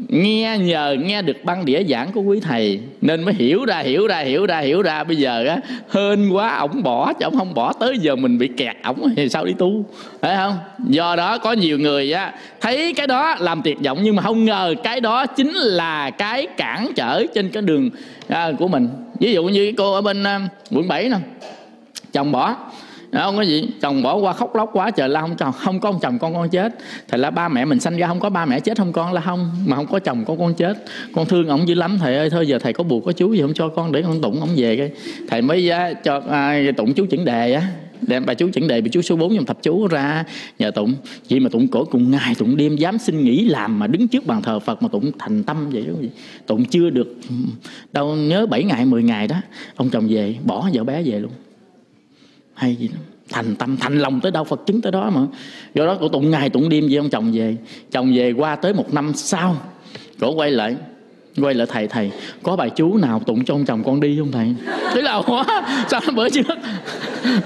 nghe nhờ nghe được băng đĩa giảng của quý thầy nên mới hiểu ra hiểu ra hiểu ra hiểu ra. Bây giờ á hên quá ổng bỏ chứ ổng không bỏ tới giờ mình bị kẹt ổng thì sao đi tu? Phải không? Do đó có nhiều người á thấy cái đó làm tuyệt vọng nhưng mà không ngờ cái đó chính là cái cản trở trên cái đường à, của mình. Ví dụ như cô ở bên à, quận 7 nè chồng bỏ đó, không có gì? Chồng bỏ qua khóc lóc quá trời la không chồng không có ông chồng con con chết. Thầy là ba mẹ mình sanh ra không có ba mẹ chết không con là không. Mà không có chồng con con chết. Con thương ổng dữ lắm thầy ơi. Thôi giờ thầy có buộc có chú gì không cho con để con tụng ổng về cái. Thầy mới uh, cho uh, tụng chú chỉnh đề á. Đem bà chú chuẩn đề bà chú số 4 trong thập chú ra nhờ tụng. Vậy mà tụng cổ cùng ngày tụng đêm dám xin nghỉ làm mà đứng trước bàn thờ phật mà tụng thành tâm vậy đó. Tụng chưa được đâu nhớ 7 ngày 10 ngày đó. Ông chồng về bỏ vợ bé về luôn hay gì đó thành tâm, thành lòng tới đâu phật chứng tới đó mà. Do đó cổ tụng ngày tụng đêm với ông chồng về. Chồng về qua tới một năm sau, cổ quay lại quay lại, thầy thầy, có bài chú nào tụng cho ông chồng con đi không thầy? Thế là quá, sao bữa trước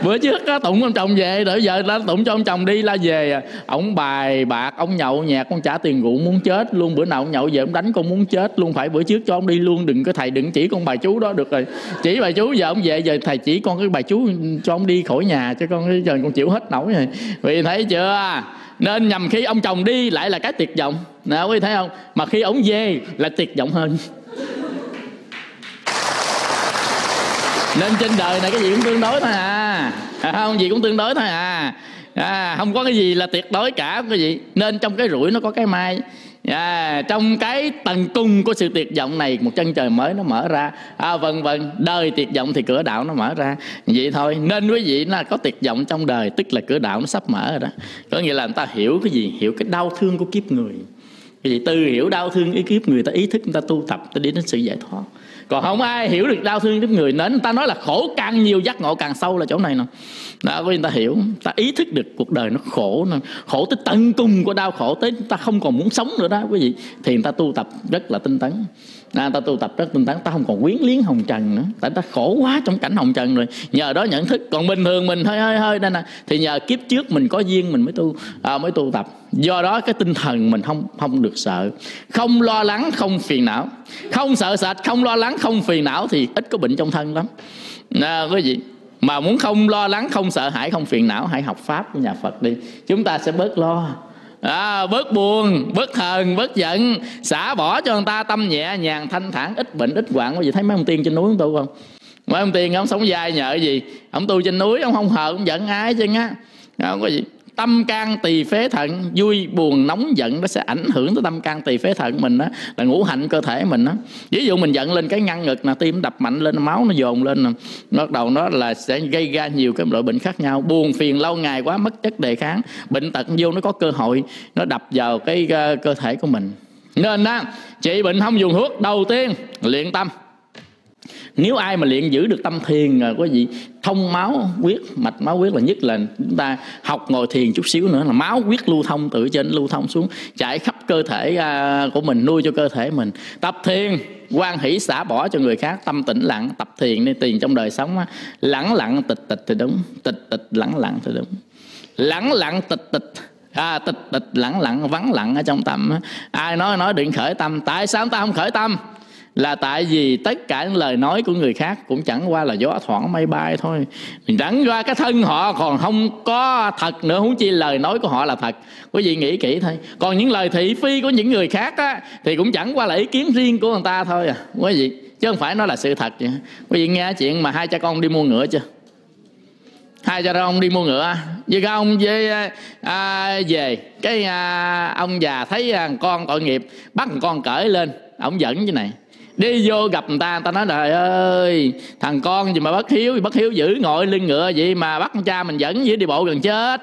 bữa trước á, tụng ông chồng về rồi giờ đã tụng cho ông chồng đi, la về à. ông bài bạc ông nhậu nhạt con trả tiền rượu muốn chết luôn. Bữa nào ông nhậu về ông đánh con muốn chết luôn. Phải bữa trước cho ông đi luôn, đừng có, thầy, đừng chỉ con bài chú đó được rồi. Chỉ bài chú giờ ông về, giờ thầy chỉ con cái bài chú cho ông đi khỏi nhà cho con giờ con chịu hết nổi rồi. Vì thấy chưa? Nên nhầm khi ông chồng đi lại là cái tuyệt vọng nào quý thấy không? Mà khi ống về là tuyệt vọng hơn. Nên trên đời này cái gì cũng tương đối thôi à, à không gì cũng tương đối thôi à. À, không có cái gì là tuyệt đối cả cái gì. Nên trong cái rủi nó có cái mai. À, trong cái tầng cung của sự tuyệt vọng này một chân trời mới nó mở ra. À, vân vân đời tuyệt vọng thì cửa đạo nó mở ra. Vậy thôi nên quý vị là có tuyệt vọng trong đời tức là cửa đạo nó sắp mở rồi đó. Có nghĩa là người ta hiểu cái gì? Hiểu cái đau thương của kiếp người vì từ hiểu đau thương ý kiếp người ta ý thức người ta tu tập, ta đi đến sự giải thoát. Còn không ai hiểu được đau thương kiếp người, nên người ta nói là khổ càng nhiều, giác ngộ càng sâu là chỗ này nè. Đó người ta hiểu, ta ý thức được cuộc đời nó khổ nó khổ tới tận cùng của đau khổ tới, ta không còn muốn sống nữa đó quý vị. Thì người ta tu tập rất là tinh tấn à, ta tu tập rất tinh tấn ta không còn quyến liếng hồng trần nữa. Tại ta khổ quá trong cảnh hồng trần rồi. Nhờ đó nhận thức. Còn bình thường mình hơi hơi hơi đây nè thì nhờ kiếp trước mình có duyên mình mới tu à, mới tu tập. Do đó cái tinh thần mình không không được sợ. Không lo lắng không phiền não. Không sợ sệt không lo lắng không phiền não thì ít có bệnh trong thân lắm. À, quý vị mà muốn không lo lắng không sợ hãi không phiền não hãy học pháp của nhà phật đi. Chúng ta sẽ bớt lo à, bớt buồn bớt hờn bớt giận. Xả bỏ cho người ta tâm nhẹ nhàng thanh thản ít bệnh ít hoạn. Có gì thấy mấy ông tiên trên núi ông tu không? Mấy ông tiên ông sống dai nhờ gì? Ông tu trên núi ông không hờn, ông giận ai chứ á. Không có gì tâm can tỳ phế thận, vui, buồn, nóng, giận, nó sẽ ảnh hưởng tới tâm can tỳ phế thận mình đó là ngũ hành cơ thể mình đó ví dụ mình giận lên cái ngăn ngực là tim đập mạnh lên, máu nó dồn lên bắt đầu nó là sẽ gây ra nhiều cái loại bệnh khác nhau. Buồn, phiền, lâu ngày quá, mất chất đề kháng, bệnh tật vô nó có cơ hội, nó đập vào cái ờ, cơ thể của mình. Nên đó trị bệnh không dùng thuốc, đầu tiên, luyện tâm nếu ai mà luyện giữ được tâm thiền rồi quý vị thông máu huyết mạch máu huyết là nhất là chúng ta học ngồi thiền chút xíu nữa là máu huyết lưu thông từ trên lưu thông xuống chạy khắp cơ thể à, của mình nuôi cho cơ thể mình. Tập thiền quan hỷ xả bỏ cho người khác tâm tĩnh lặng tập thiền đi tiền trong đời sống lẳng lặng tịch tịch thì đúng tịch tịch lẳng lặng thì đúng. Lẳng lặng tịch tịch à, tịch tịch lẳng lặng vắng lặng ở trong tâm ai nói nói đừng khởi tâm tại sao ta không khởi tâm? Là tại vì tất cả những lời nói của người khác cũng chẳng qua là gió thoảng mây bay thôi. Chẳng qua cái thân họ còn không có thật nữa huống chi lời nói của họ là thật. Quý vị nghĩ kỹ thôi. Còn những lời thị phi của những người khác á, thì cũng chẳng qua là ý kiến riêng của người ta thôi à. Quý vị chứ không phải nó là sự thật vậy. quý vị nghe chuyện mà hai cha con đi mua ngựa chưa? Hai cha con đi mua ngựa. Với cái ông với à, về. Cái à, ông già thấy à, con tội nghiệp bắt con cởi lên. Ông dẫn như này đi vô gặp người ta người ta nói trời ơi thằng con gì mà bất hiếu bất hiếu giữ ngồi lưng ngựa vậy mà bắt cha mình dẫn dưới đi bộ gần chết.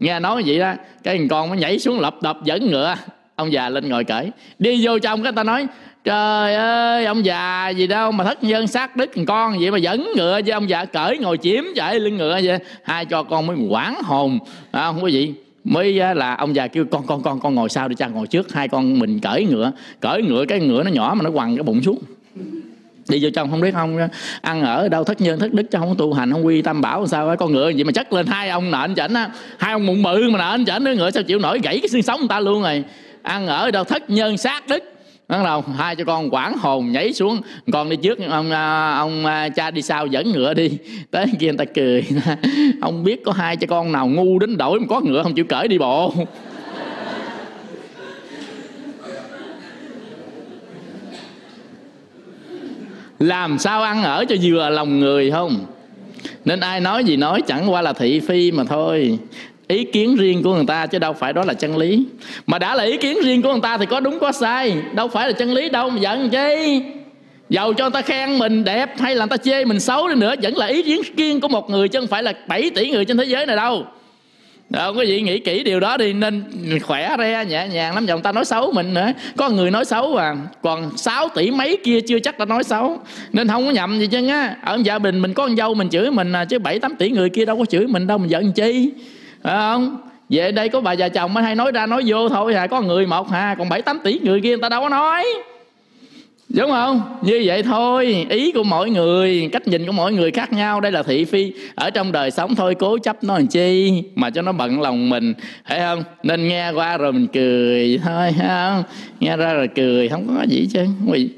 Nghe nói vậy đó cái thằng con mới nhảy xuống lập đập dẫn ngựa. Ông già lên ngồi cởi đi vô trong cái ta nói trời ơi ông già gì đâu mà thất nhân sát đức thằng con vậy mà dẫn ngựa. Với ông già cởi ngồi chiếm chạy lưng ngựa vậy hai cho con mới quảng hồn. À, không có gì mới là ông già kêu, con con con con ngồi sau đi cha, ngồi trước. Hai con mình cởi ngựa cởi ngựa, cái ngựa nó nhỏ mà nó quằn cái bụng xuống. Đi vô trong không biết không, ăn ở đâu thất nhân, thất đức chứ không tu hành, không quy tâm bảo sao á. Con ngựa gì mà chất lên hai ông nện chảnh á. Hai ông mụn bự mà nện chảnh đứa ngựa sao chịu nổi gãy cái xương sống người ta luôn rồi. Ăn ở đâu thất nhân sát đức bắt đầu hai cho con quảng hồn nhảy xuống. Con đi trước, ông à, ông à, cha đi sau dẫn ngựa đi. Tới kia người ta cười. Ông biết có hai cho con nào ngu đến đổi mà có ngựa không chịu cởi đi bộ. Làm sao ăn ở cho vừa lòng người không? Nên ai nói gì nói chẳng qua là thị phi mà thôi ý kiến riêng của người ta chứ đâu phải đó là chân lý. Mà đã là ý kiến riêng của người ta thì có đúng có sai. Đâu phải là chân lý đâu, mà giận chi? Dầu cho người ta khen mình đẹp hay là người ta chê mình xấu đi nữa, Vẫn là ý kiến riêng của một người chứ không phải là 7 tỷ người trên thế giới này đâu. Đâu quý vị nghĩ kỹ điều đó đi, nên khỏe re, nhẹ nhàng lắm. Dòng ta nói xấu mình nữa. Có người nói xấu à còn 6 tỷ mấy kia chưa chắc đã nói xấu. Nên không có nhầm gì chứ á ở gia đình mình có con dâu mình chửi mình à chứ bảy tám tỷ người kia đâu có chửi mình đâu, mình giận chi? Phải không? Về đây có bà già chồng mới hay nói ra nói vô thôi à có người một hà, còn bảy tám tỷ người kia người ta đâu có nói. Đúng không? Như vậy thôi, ý của mỗi người, cách nhìn của mỗi người khác nhau, đây là thị phi. Ở trong đời sống thôi, cố chấp nó làm chi mà cho nó bận lòng mình, phải không? Nên nghe qua rồi mình cười thôi không? Nghe ra rồi cười, không có gì chứ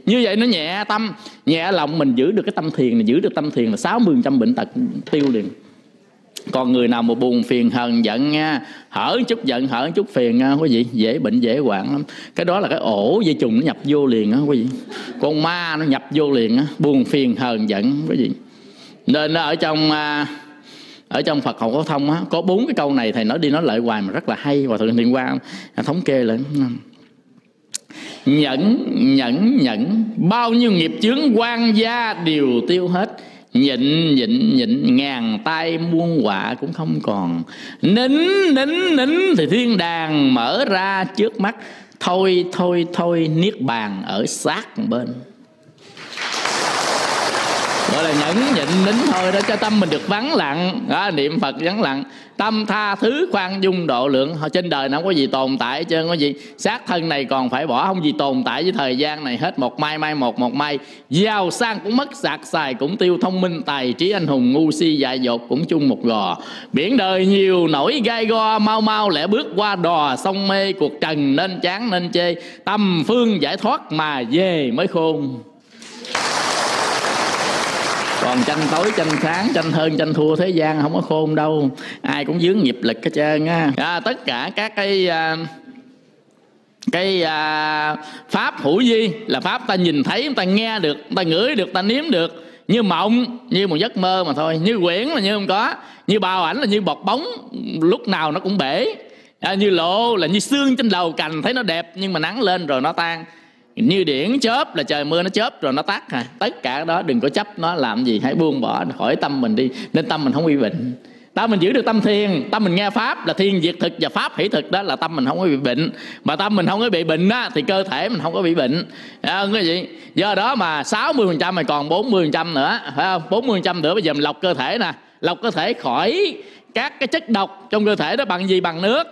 như vậy nó nhẹ tâm, nhẹ lòng mình giữ được cái tâm thiền này, giữ được tâm thiền là sáu mươi trăm bệnh tật tiêu liền còn người nào mà buồn phiền hờn giận nha. Hở chút giận hở chút phiền nha. Quý vị, dễ bệnh, dễ hoạn lắm. Cái đó là cái ổ dây trùng nó nhập vô liền á, quý vị. Con ma nó nhập vô liền á, buồn phiền, hờn giận, quý vị. Nên ở trong à, ở trong Phật học phổ thông á, có bốn cái câu này thầy nói đi nói lại hoài mà rất là hay và thường liên quan thống kê lại nhẫn nhẫn nhẫn. Bao nhiêu nghiệp chướng quan gia đều tiêu hết nhịn nhịn nhịn, ngàn tay muôn họa cũng không còn. Nín nín nín thì thiên đàng mở ra trước mắt. Thôi thôi thôi, niết bàn ở sát bên gọi là nhẫn nhịn nín thôi đó cho tâm mình được vắng lặng. Đó, niệm phật vắng lặng. Tâm tha thứ khoan dung độ lượng. Trên đời nó không có gì tồn tại chứ không có gì. Xác thân này còn phải bỏ không gì tồn tại với thời gian này hết. Một mai mai một một mai. Giàu sang cũng mất sạc xài cũng tiêu. Thông minh tài trí anh hùng ngu si dại dột cũng chung một gò. Biển đời nhiều nổi gai go mau mau lẽ bước qua đò. Sông mê cuộc trần nên chán nên chê. Tâm phương giải thoát mà về mới khôn còn tranh tối tranh sáng tranh hơn tranh thua thế gian không có khôn đâu. Ai cũng dướng nghiệp lực hết trơn á. À, tất cả các cái à, cái à, pháp hữu di là pháp ta nhìn thấy ta nghe được ta ngửi được ta nếm được. Như mộng như một giấc mơ mà thôi. Như quyển là như không có. Như bao ảnh là như bọt bóng lúc nào nó cũng bể. À, như lộ là như xương trên đầu cành thấy nó đẹp nhưng mà nắng lên rồi nó tan như điển chớp là trời mưa nó chớp rồi nó tắt hả tất cả đó đừng có chấp nó, làm gì hãy buông bỏ, khỏi tâm mình đi. Nên tâm mình không bị bệnh. Tâm mình giữ được tâm thiền, tâm mình nghe pháp là thiền diệt thực và pháp hỷ thực đó là tâm mình không có bị bệnh. Mà tâm mình không có bị bệnh đó thì cơ thể mình không có bị bệnh. Không? Cái gì? Do đó mà 60 phần trăm mà còn 40 phần trăm nữa, phải không? 40 phần trăm nữa, bây giờ mình lọc cơ thể nè. Lọc cơ thể khỏi các cái chất độc trong cơ thể đó bằng gì? Bằng nước.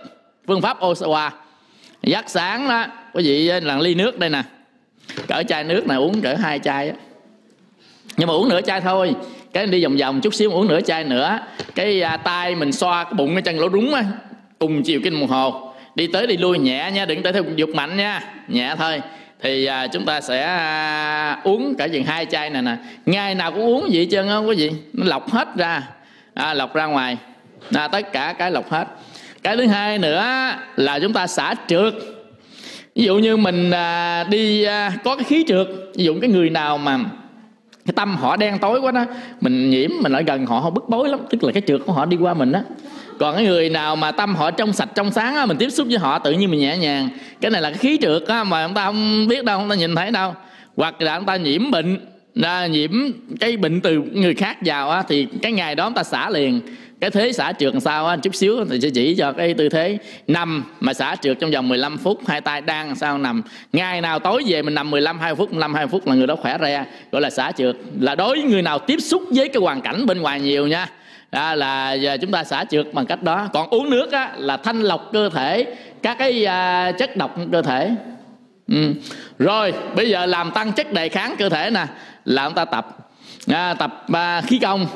Phương pháp Osawa. Giác sáng đó, quý vị là ly nước đây nè cỡ chai nước này uống cỡ hai chai á. Nhưng mà uống nửa chai thôi. Cái đi vòng vòng chút xíu uống nửa chai nữa. Cái à, tay mình xoa cái bụng cái chân lỗ rúng á. Cùng chiều kinh đồng hồ. Đi tới đi lui nhẹ nha đừng tới theo dục mạnh nha. Nhẹ thôi. Thì à, chúng ta sẽ à, uống cả chừng hai chai này nè. Ngày nào cũng uống vậy chân không có gì, nó lọc hết ra. À, lọc ra ngoài. À, tất cả cái lọc hết. Cái thứ hai nữa là chúng ta xả trượt ví dụ như mình à, đi à, có cái khí trượt ví dụ cái người nào mà cái tâm họ đen tối quá đó mình nhiễm mình lại gần họ họ bức bối lắm tức là cái trượt của họ đi qua mình đó còn cái người nào mà tâm họ trong sạch trong sáng á mình tiếp xúc với họ tự nhiên mình nhẹ nhàng. Cái này là cái khí trượt á mà chúng ta không biết đâu chúng ta nhìn thấy đâu. Hoặc là chúng ta nhiễm bệnh là nhiễm cái bệnh từ người khác vào á thì cái ngày đó chúng ta xả liền cái thế xả trượt làm sao á chút xíu thì sẽ chỉ cho cái tư thế. Nằm mà xả trượt trong vòng 15 phút hai tay đang làm sao nằm. Ngày nào tối về mình nằm 15 20 phút 15 20 phút là người đó khỏe re gọi là xả trượt. Là đối với người nào tiếp xúc với cái hoàn cảnh bên ngoài nhiều nha. Đó là giờ chúng ta xả trượt bằng cách đó. Còn uống nước á, là thanh lọc cơ thể các cái à, chất độc cơ thể. Ừ. rồi bây giờ làm tăng chất đề kháng cơ thể nè. Là chúng ta tập. À, tập à, khí công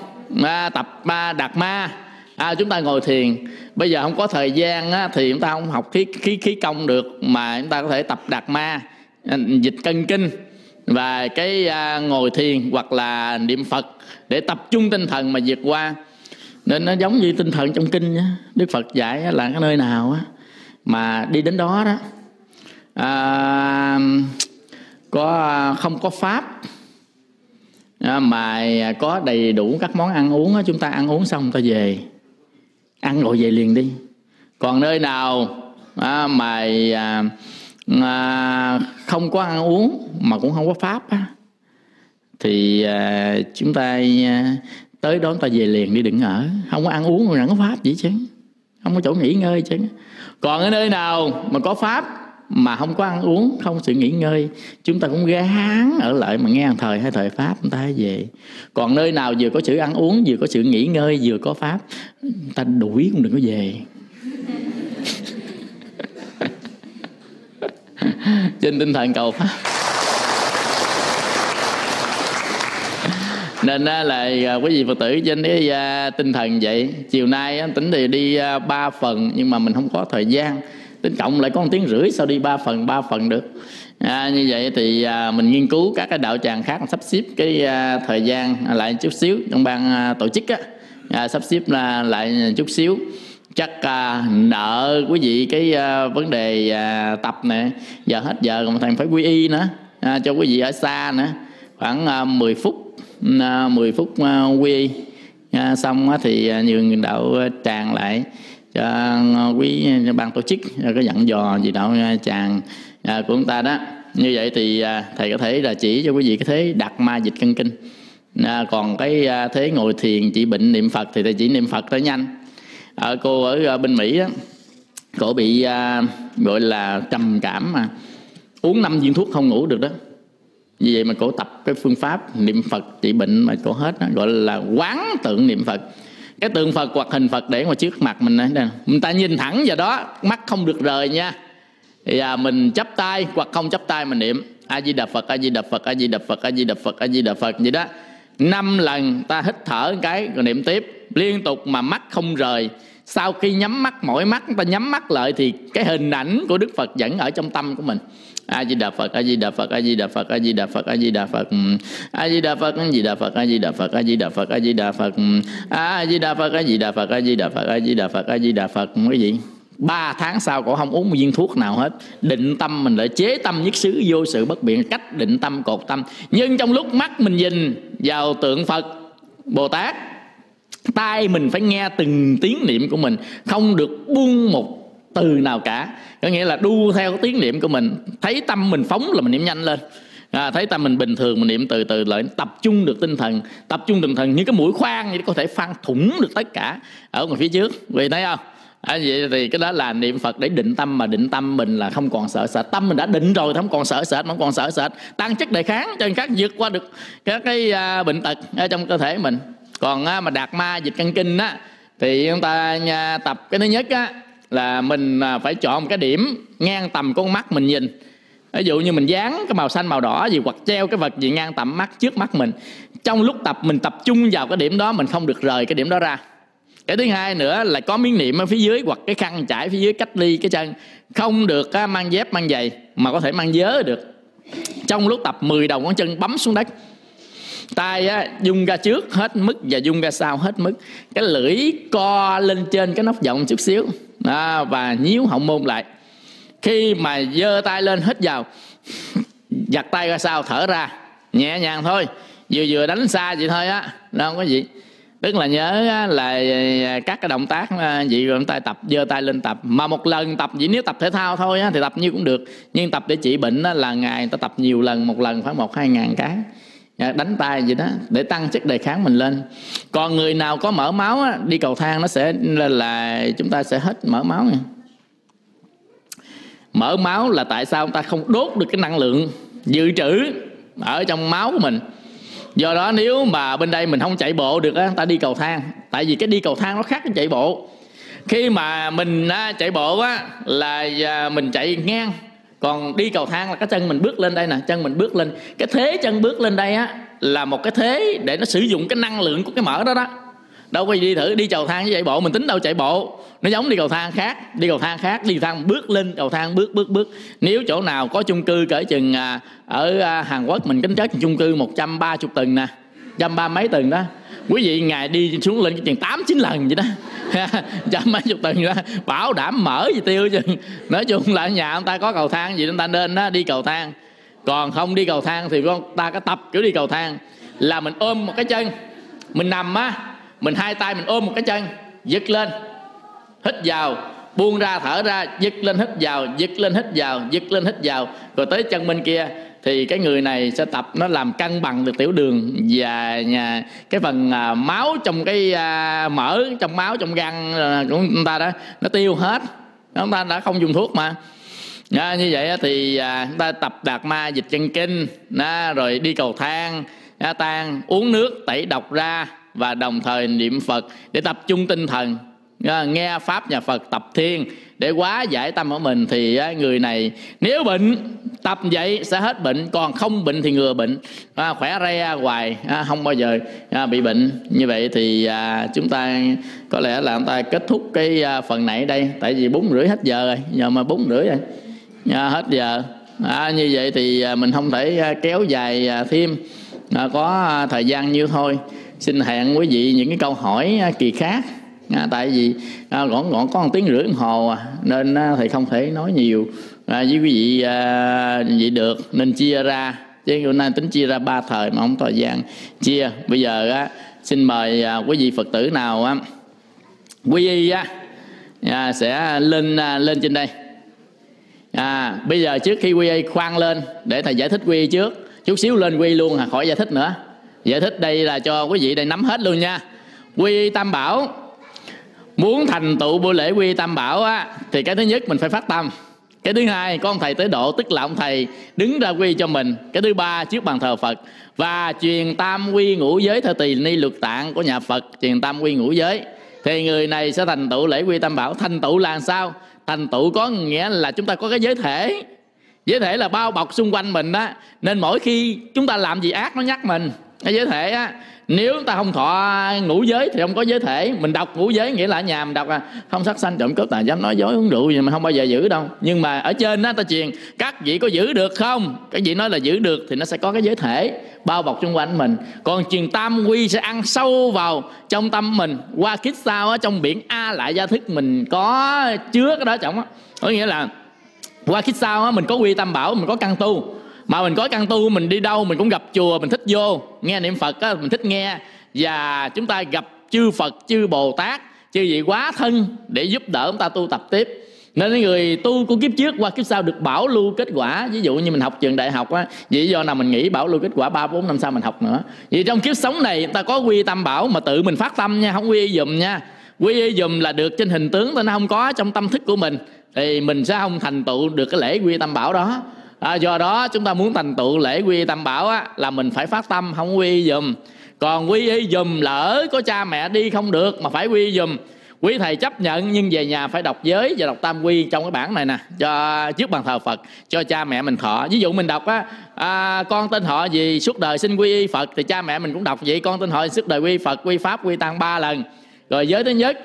à, tập à, đạt ma. À, chúng ta ngồi thiền. Bây giờ không có thời gian á, thì chúng ta không học khí khí khí công được mà chúng ta có thể tập đạt ma à, dịch cân kinh. Và cái à, ngồi thiền hoặc là niệm phật để tập trung tinh thần mà vượt qua. Nên nó giống như tinh thần trong kinh nhá. đức phật dạy là cái nơi nào á mà đi đến đó đó à, có à, không có pháp À, mà à, có đầy đủ các món ăn uống chúng ta ăn uống xong ta về. Ăn rồi về liền đi. Còn nơi nào à, mà à, à không có ăn uống mà cũng không có pháp á, thì à, chúng ta à, tới đó ta về liền đi đừng ở. Không có ăn uống mà có pháp gì chứ không có chỗ nghỉ ngơi chứ còn ở nơi nào mà có pháp mà không có ăn uống, không sự nghỉ ngơi. Chúng ta cũng gán ở lại mà nghe thời hay thời pháp chúng ta về. Còn nơi nào vừa có sự ăn uống, vừa có sự nghỉ ngơi, vừa có pháp, người ta đuổi cũng đừng có về. Trên tinh thần cầu pháp. Nên là à, quý vị phật tử trên cái à, tinh thần vậy. Chiều nay tính thì đi à, ba phần, nhưng mà mình không có thời gian tính cộng lại có một tiếng rưỡi sao đi ba phần ba phần được? À, như vậy thì à, mình nghiên cứu các cái đạo tràng khác sắp xếp cái à, thời gian lại chút xíu. Trong ban à, tổ chức á à, sắp xếp là lại chút xíu. Chắc à, nợ quý vị cái à, vấn đề à, tập nè. Giờ hết giờ còn thằng phải quy y nữa à, cho quý vị ở xa nữa. Khoảng à, 10 phút à, 10 phút à, quy y. À, xong á, thì à, nhường đạo tràng lại. Dạ, cho quý ban tổ chức dạ, có dặn dò gì đạo dạ, chàng à, của chúng ta đó. Như vậy thì à, thầy có thể là chỉ cho quý vị cái thế đặt ma dịch cân kinh. À, còn cái à, thế ngồi thiền trị bệnh niệm phật thì thầy chỉ niệm phật tới nhanh ở ờ, cô ở à, bên mỹ đó cổ bị à, gọi là trầm cảm mà uống năm viên thuốc không ngủ được đó. Vì vậy mà cổ tập cái phương pháp niệm phật trị bệnh mà cổ hết đó, gọi là quán tượng niệm phật cái tượng phật hoặc hình phật để ngoài trước mặt mình này mình ta nhìn thẳng vào đó mắt không được rời nha. Thì à, mình chắp tay hoặc không chắp tay mình niệm. A di đà phật a di đà phật a di đà phật a di đà phật a di đà phật vậy đó. Năm lần ta hít thở một cái rồi niệm tiếp. Liên tục mà mắt không rời sau khi nhắm mắt mỗi mắt ta nhắm mắt lại thì cái hình ảnh của đức phật vẫn ở trong tâm của mình a di đà phật a di đà phật a di đà phật a di đà phật a di đà phật a di đà phật a di đà phật a di đà phật a di đà phật a di đà phật a di đà phật a di đà phật a di đà phật a di đà phật a di đà phật cái gì ba tháng sau cổ không uống một viên thuốc nào hết định tâm mình lại chế tâm nhất xứ vô sự bất biện cách định tâm cột tâm nhưng trong lúc mắt mình nhìn vào tượng phật bồ tát tai mình phải nghe từng tiếng niệm của mình không được buông một từ nào cả. Có nghĩa là đu theo cái tiếng niệm của mình thấy tâm mình phóng là mình niệm nhanh lên. À, thấy tâm mình bình thường mình niệm từ từ lại tập trung được tinh thần. Tập trung tinh thần như cái mũi khoan vậy có thể phan thủng được tất cả ở ngoài phía trước. Vì thấy không? À, vậy thì cái đó là niệm phật để định tâm mà định tâm mình là không còn sợ sệt. Tâm mình đã định rồi không còn sợ sệt không còn sợ sệt. Tăng chất đề kháng cho nên khác vượt qua được các cái à, bệnh tật ở trong cơ thể mình còn á, mà đạt ma dịch căn kinh á thì chúng ta uh, tập cái thứ nhất á là mình à, phải chọn một cái điểm ngang tầm con mắt mình nhìn. Ví dụ như mình dán cái màu xanh màu đỏ gì hoặc treo cái vật gì ngang tầm mắt trước mắt mình. Trong lúc tập mình tập trung vào cái điểm đó mình không được rời cái điểm đó ra. Cái thứ hai nữa là có miếng niệm ở phía dưới hoặc cái khăn trải phía dưới cách ly cái chân. Không được mang dép mang giày mà có thể mang dớ được. Trong lúc tập 10 đầu ngón chân bấm xuống đất tay á, dung ra trước hết mức và dung ra sau hết mức. Cái lưỡi co lên trên cái nóc giọng chút xíu. À, và nhíu họng môn lại. Khi mà giơ tay lên hít vào giặt tay ra sau thở ra nhẹ nhàng thôi. Vừa vừa đánh xa vậy thôi á đâu có gì. Tức là nhớ là à, các cái động tác vậy rồi tay tập giơ tay lên tập. Mà một lần tập chỉ nếu tập thể thao thôi á, thì tập nhiêu cũng được. Nhưng tập để trị bệnh là ngày ta tập nhiều lần một lần khoảng một hai ngàn cái. Dạ, đánh tay gì đó để tăng sức đề kháng mình lên. Còn người nào có mỡ máu đi cầu thang nó sẽ là, là chúng ta sẽ hết mỡ máu nha. Mỡ máu là tại sao chúng ta không đốt được cái năng lượng dự trữ ở trong máu của mình. Do đó nếu mà bên đây mình không chạy bộ được á ta đi cầu thang. Tại vì cái đi cầu thang nó khác cái chạy bộ. Khi mà mình á, chạy bộ á là à, mình chạy ngang còn đi cầu thang là cái chân mình bước lên đây nè chân mình bước lên. Cái thế chân bước lên đây á là một cái thế để nó sử dụng cái năng lượng của cái mỡ đó đó. Đâu có gì đi thử đi cầu thang với chạy bộ mình tính đâu chạy bộ. Nó giống đi cầu thang khác đi cầu thang khác đi cầu thang bước lên cầu thang bước bước bước. Nếu chỗ nào có chung cư cỡ chừng à, ở à, Hàn Quốc mình kính chất chung cư 130 tầng nè trăm ba mấy tầng đó quý vị ngày đi xuống lên chừng tám chín lần vậy đó. Trăm mấy chục tầng đó. Bảo đảm mở gì tiêu chứ. Nói chung là nhà ông ta có cầu thang gì nên ta nên đó, đi cầu thang. Còn không đi cầu thang thì con ta có tập kiểu đi cầu thang. Là mình ôm một cái chân mình nằm á mình hai tay mình ôm một cái chân giật lên hít vào buông ra thở ra giật lên hít vào giật lên hít vào giật lên hít vào. Rồi tới chân bên kia thì cái người này sẽ tập nó làm cân bằng được tiểu đường và nhà cái phần à, máu trong cái à, mỡ trong máu trong gan à, của chúng ta đó nó tiêu hết. Chúng ta đã không dùng thuốc mà. À, như vậy thì à, chúng ta tập đạt ma dịch chân kinh à, rồi đi cầu thang à, tan uống nước tẩy độc ra và đồng thời niệm phật để tập trung tinh thần. À, nghe pháp nhà phật tập thiên để quá giải tâm của mình thì à, người này nếu bệnh tập vậy sẽ hết bệnh còn không bệnh thì ngừa bệnh. À, khỏe re hoài à, không bao giờ à, bị bệnh. Như vậy thì à, chúng ta có lẽ là chúng ta kết thúc cái à, phần này đây tại vì bốn rưỡi hết giờ rồi giờ mà bốn rưỡi rồi. À, hết giờ. À, như vậy thì à, mình không thể kéo dài thêm à, có thời gian như thôi. Xin hẹn quý vị những cái câu hỏi kỳ khác à, tại vì à, gọn gọn có một tiếng rưỡi đồng hồ à, nên à, thì không thể nói nhiều. À, với quý vị à, vậy được nên chia ra chứ hôm nay tính chia ra ba thời mà không thời gian chia. Bây giờ á xin mời à, quý vị phật tử nào á quý y á à, sẽ lên à, lên trên đây. À, bây giờ trước khi quy y khoan lên để thầy giải thích quy y trước. Chút xíu lên quy luôn à khỏi giải thích nữa. Giải thích đây là cho quý vị đây nắm hết luôn nha. Quy y tam bảo muốn thành tựu buổi lễ quy tam bảo á, thì cái thứ nhất mình phải phát tâm. Cái thứ hai có ông thầy tới độ, tức là ông thầy, đứng ra quy cho mình. Cái thứ ba, trước bàn thờ phật. Và truyền tam quy ngũ giới theo tỳ ni luật tạng của nhà phật, truyền tam quy ngũ giới. Thì người này sẽ thành tựu lễ quy tam bảo. Thành tựu là sao? Thành tựu có nghĩa là chúng ta có cái giới thể. Giới thể là bao bọc xung quanh mình đó nên mỗi khi chúng ta làm gì ác, nó nhắc mình cái giới thể á, nếu ta không thọ ngũ giới thì không có giới thể. Mình đọc ngũ giới nghĩa là ở nhà mình đọc là không sát sanh, trộm cướp, tà dám nói dối, uống rượu gì mà không bao giờ giữ đâu. Nhưng mà ở trên đó ta truyền, các vị có giữ được không? Các vị nói là giữ được thì nó sẽ có cái giới thể bao bọc xung quanh mình. Còn truyền tam quy sẽ ăn sâu vào trong tâm mình. Qua kiếp sau á, trong biển a lại gia thức mình có chứa cái đó trọng á. Có nghĩa là qua kiếp sau á, mình có quy tam bảo, mình có căn tu mà mình có căn tu, mình đi đâu mình cũng gặp chùa, mình thích vô. Nghe niệm phật á, mình thích nghe. Và chúng ta gặp chư phật, chư bồ tát, chư vị quá thân để giúp đỡ chúng ta tu tập tiếp. Nên người tu của kiếp trước qua kiếp sau được bảo lưu kết quả. Ví dụ như mình học trường đại học á, vậy do nào mình nghĩ bảo lưu kết quả ba, bốn, năm sau mình học nữa. Vì trong kiếp sống này người ta có quy tâm bảo mà tự mình phát tâm nha, không quy y dùm nha. Quy y dùm là được trên hình tướng nó không có trong tâm thức của mình. Thì mình sẽ không thành tựu được cái lễ quy tâm bảo đó à, do đó chúng ta muốn thành tựu lễ quy tam bảo á, là mình phải phát tâm không quy dùm. Còn quy y dùm lỡ có cha mẹ đi không được mà phải quy dùm. Quý thầy chấp nhận nhưng về nhà phải đọc giới và đọc tam quy trong cái bản này nè cho trước bàn thờ phật cho cha mẹ mình thọ. Ví dụ mình đọc á à, con tên họ gì suốt đời xin quy y phật thì cha mẹ mình cũng đọc vậy con tên họ suốt đời quy phật quy pháp quy tăng ba lần. Rồi giới thứ nhất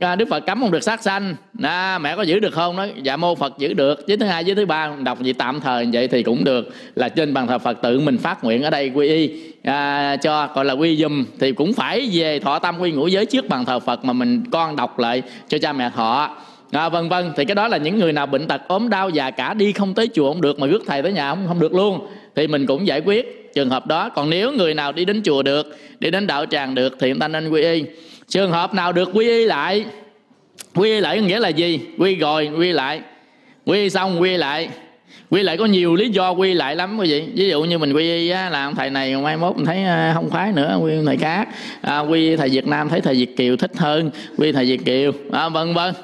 à, đức phật cấm không được sát sanh. À, mẹ có giữ được không nói dạ mô phật giữ được. Với thứ hai với thứ ba đọc gì tạm thời vậy thì cũng được. Là trên bàn thờ phật tự mình phát nguyện ở đây quy y à, cho gọi là quy dùm thì cũng phải về thọ tâm quy ngũ giới trước bàn thờ phật mà mình con đọc lại cho cha mẹ thọ. À, vân vân. Thì cái đó là những người nào bệnh tật ốm đau già cả đi không tới chùa không được mà rước thầy tới nhà không không được luôn. Thì mình cũng giải quyết trường hợp đó. Còn nếu người nào đi đến chùa được đi đến đạo tràng được thì người ta nên quy y trường hợp nào được quy y lại? Quy y lại có nghĩa là gì? Quy rồi quy lại. Quy xong quy lại. Quy lại có nhiều lý do quy lại lắm quý vị. Ví dụ như mình quy y á, là ông thầy này mai mốt mình thấy à, không khoái nữa quy thầy khác. À, quy thầy việt nam thấy thầy việt kiều thích hơn quy thầy việt kiều. À, vân vân.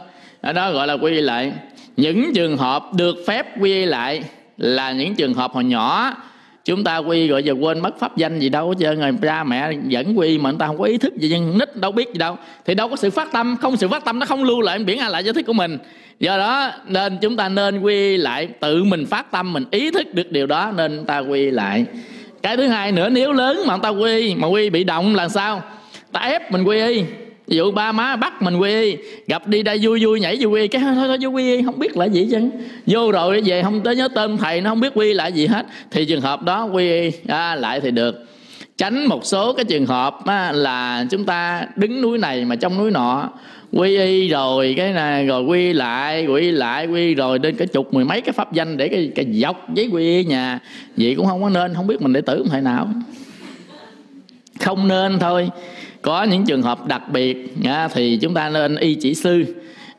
Đó gọi là quy lại. Những trường hợp được phép quy lại là những trường hợp hồi nhỏ chúng ta quy rồi giờ quên mất pháp danh gì đâu, chứ người cha mẹ dẫn quy mà người ta không có ý thức gì, nhưng nít đâu biết gì đâu. Thì đâu có sự phát tâm, không sự phát tâm nó không lưu lại biển a lại giới thức của mình. Do đó nên chúng ta nên quy lại tự mình phát tâm, mình ý thức được điều đó nên ta quy lại. Cái thứ hai nữa, nếu lớn mà ta quy, mà quy bị động là sao? Ta ép mình quy y ví dụ ba má bắt mình quy y gặp đi đây vui vui nhảy vô quy y cái thôi thôi vô quy y không biết là gì chứ vô rồi về không tới nhớ tên thầy nó không biết quy lại gì hết. Thì trường hợp đó quy y à, lại thì được. Tránh một số cái trường hợp á, là chúng ta đứng núi này mà trong núi nọ quy y rồi cái này rồi quy lại quy lại quy rồi đến cái chục mười mấy cái pháp danh để cái, cái dọc giấy quy y nhà. Vậy cũng không có nên không biết mình đệ tử thầy nào. Không nên thôi có những trường hợp đặc biệt thì chúng ta nên y chỉ sư.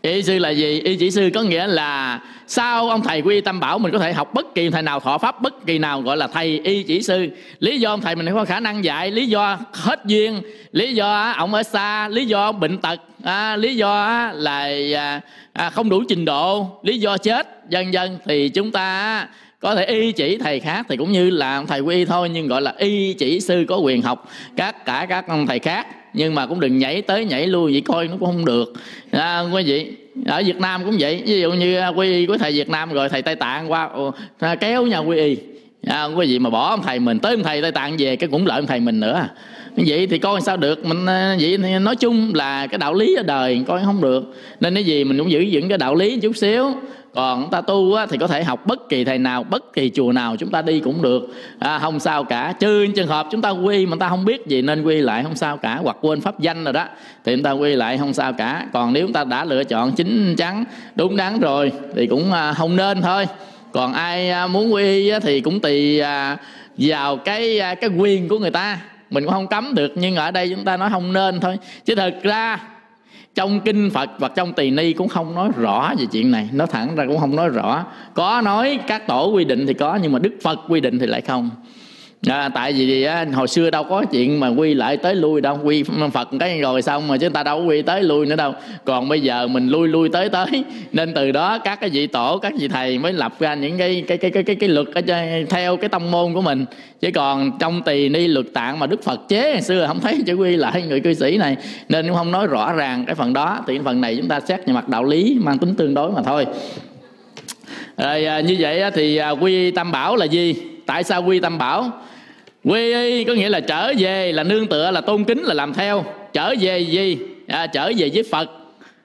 Y sư là gì? Y chỉ sư có nghĩa là sau ông thầy quy tâm bảo mình có thể học bất kỳ thầy nào thọ pháp bất kỳ nào gọi là thầy y chỉ sư. Lý do ông thầy mình không có khả năng dạy lý do hết duyên lý do ông ở xa lý do ông bệnh tật à, lý do là à, à, không đủ trình độ lý do chết vân vân. Thì chúng ta có thể y chỉ thầy khác thì cũng như là thầy quy thôi nhưng gọi là y chỉ sư có quyền học các cả các ông thầy khác. Nhưng mà cũng đừng nhảy tới nhảy lui vậy coi nó cũng không được. À, quý vị ở Việt Nam cũng vậy. Ví dụ như à, quy y của thầy Việt Nam rồi thầy Tây Tạng qua à, kéo nhau quy y. À, quý vị mà bỏ ông thầy mình tới ông thầy Tây Tạng về cái cũng lợi ông thầy mình nữa. Vậy thì coi sao được mình à, vậy thì nói chung là cái đạo lý ở đời coi không được. Nên cái gì mình cũng giữ vững cái đạo lý chút xíu còn ta tu á, thì có thể học bất kỳ thầy nào bất kỳ chùa nào chúng ta đi cũng được. À, không sao cả. Trừ trường hợp chúng ta quy mà ta không biết gì nên quy lại không sao cả hoặc quên pháp danh rồi đó thì chúng ta quy lại không sao cả. Còn nếu chúng ta đã lựa chọn chính chắn đúng đắn rồi thì cũng à, không nên thôi. Còn ai à, muốn quy thì cũng tùy à, vào cái à, cái quyền của người ta. Mình cũng không cấm được nhưng ở đây chúng ta nói không nên thôi. Chứ thật ra trong kinh Phật và trong tỳ ni cũng không nói rõ về chuyện này. Nó thẳng ra cũng không nói rõ. Có nói các tổ quy định thì có, nhưng mà Đức Phật quy định thì lại không à, tại vì á, hồi xưa đâu có chuyện mà quy lại tới lui đâu. Quy phật cái rồi xong mà chúng ta đâu có quy tới lui nữa đâu. Còn bây giờ mình lui lui tới tới. Nên từ đó các cái vị tổ các vị thầy mới lập ra những cái cái cái cái cái, cái luật ở theo cái tông môn của mình. Chứ còn trong tỳ ni luật tạng mà đức phật chế hồi xưa không thấy chữ quy lại người cư sĩ này. Nên cũng không nói rõ ràng cái phần đó. Thì phần này chúng ta xét về mặt đạo lý mang tính tương đối mà thôi. Rồi à, như vậy thì à, quy tam bảo là gì? Tại sao quy tam bảo? Quy y có nghĩa là trở về là nương tựa là tôn kính là làm theo. Trở về gì? À, trở về với phật.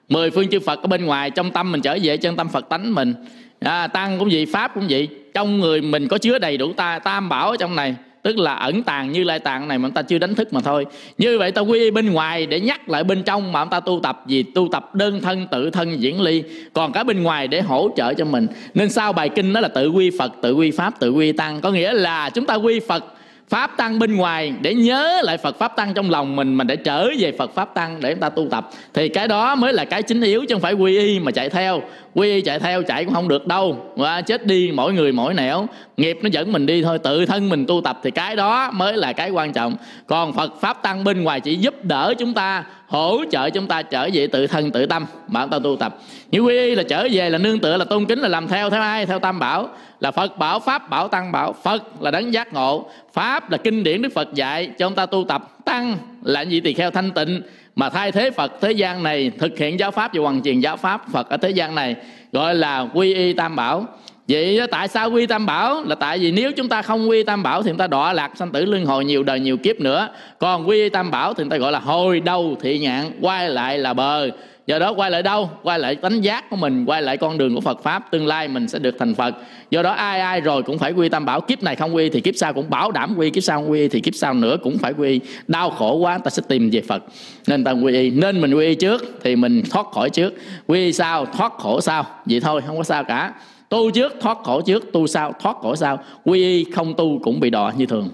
Mười phương chư phật ở bên ngoài trong tâm mình trở về chân tâm phật tánh mình. À, tăng cũng vậy pháp cũng vậy. Trong người mình có chứa đầy đủ ta tam bảo ở trong này. Tức là ẩn tàng như lai tạng này mà chúng ta chưa đánh thức mà thôi. Như vậy ta quy y bên ngoài để nhắc lại bên trong mà chúng ta tu tập gì? Tu tập đơn thân tự thân diễn ly. Còn cả bên ngoài để hỗ trợ cho mình. Nên sau bài kinh đó là tự quy phật tự quy pháp tự quy tăng. Có nghĩa là chúng ta quy phật pháp tăng bên ngoài để nhớ lại Phật pháp tăng trong lòng mình mình để trở về Phật pháp tăng để chúng ta tu tập. Thì cái đó mới là cái chính yếu chứ không phải quy y mà chạy theo quy y chạy theo, chạy cũng không được đâu. Và chết đi, mỗi người mỗi nẻo. Nghiệp nó dẫn mình đi thôi, tự thân mình tu tập thì cái đó mới là cái quan trọng. Còn Phật pháp tăng bên ngoài chỉ giúp đỡ chúng ta, hỗ trợ chúng ta trở về tự thân, tự tâm mà chúng ta tu tập. Như quy y là trở về, là nương tựa, là tôn kính, là làm theo theo ai? Theo tam bảo. Là phật bảo pháp, bảo tăng, bảo phật, là đấng giác ngộ. Pháp là kinh điển đức phật dạy cho chúng ta tu tập. Tăng là gì tỳ kheo thanh tịnh mà thay thế phật thế gian này, thực hiện giáo pháp và hoàn truyền giáo pháp phật ở thế gian này, gọi là quy y tam bảo. Vậy tại sao quy tam bảo? Là tại vì nếu chúng ta không quy tam bảo thì chúng ta đọa lạc sanh tử luân hồi nhiều đời nhiều kiếp nữa. Còn quy tam bảo thì người ta gọi là hồi đầu thị nhạn, quay lại là bờ do đó quay lại đâu? Quay lại tánh giác của mình, quay lại con đường của phật pháp, tương lai mình sẽ được thành phật. Do đó ai ai rồi cũng phải quy tam bảo, kiếp này không quy thì kiếp sau cũng bảo đảm quy, kiếp sau không quy thì kiếp sau nữa cũng phải quy. Đau khổ quá ta sẽ tìm về phật. Nên ta quy y. Nên mình quy y trước thì mình thoát khỏi trước. Quy sau, thoát khổ sau. Vậy thôi, không có sao cả. Tu trước, thoát khổ trước. Tu sau, thoát khổ sau. Quy y không tu cũng bị đọa như thường.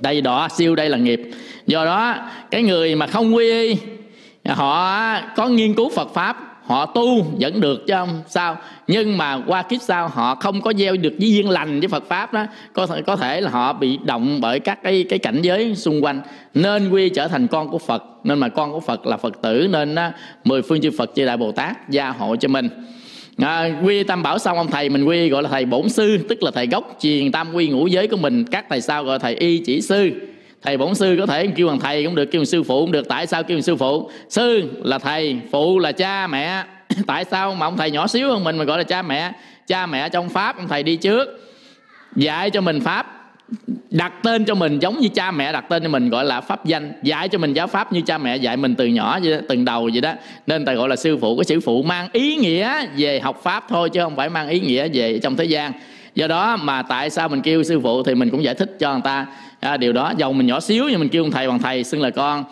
Đây đọa siêu đây là nghiệp. Do đó, cái người mà không quy y họ có nghiên cứu Phật pháp họ tu vẫn được chứ không? Sao? Nhưng mà qua kiếp sau họ không có gieo được với duyên lành với Phật pháp đó. Có thể có thể là họ bị động bởi các cái cái cảnh giới xung quanh. Nên quy trở thành con của Phật. Nên mà con của Phật là Phật tử nên á, mười phương chư Phật chư đại Bồ Tát gia hộ cho mình. À, quy tam bảo xong ông thầy mình quy gọi là thầy bổn sư tức là thầy gốc truyền tam quy ngũ giới của mình. Các thầy sau gọi là thầy y chỉ sư thầy bổn sư có thể kêu bằng thầy cũng được kêu bằng sư phụ cũng được. Tại sao kêu bằng sư phụ? Sư là thầy phụ là cha mẹ. Tại sao mà ông thầy nhỏ xíu hơn mình mà gọi là cha mẹ? Cha mẹ trong pháp ông thầy đi trước dạy cho mình pháp đặt tên cho mình giống như cha mẹ đặt tên cho mình gọi là pháp danh. Dạy cho mình giáo pháp như cha mẹ dạy mình từ nhỏ vậy đó, từng đầu vậy đó. Nên ta gọi là sư phụ cái sư phụ mang ý nghĩa về học pháp thôi chứ không phải mang ý nghĩa về trong thế gian. Do đó mà tại sao mình kêu sư phụ thì mình cũng giải thích cho người ta à, điều đó dầu mình nhỏ xíu nhưng mình kêu ông thầy bằng thầy xưng là con.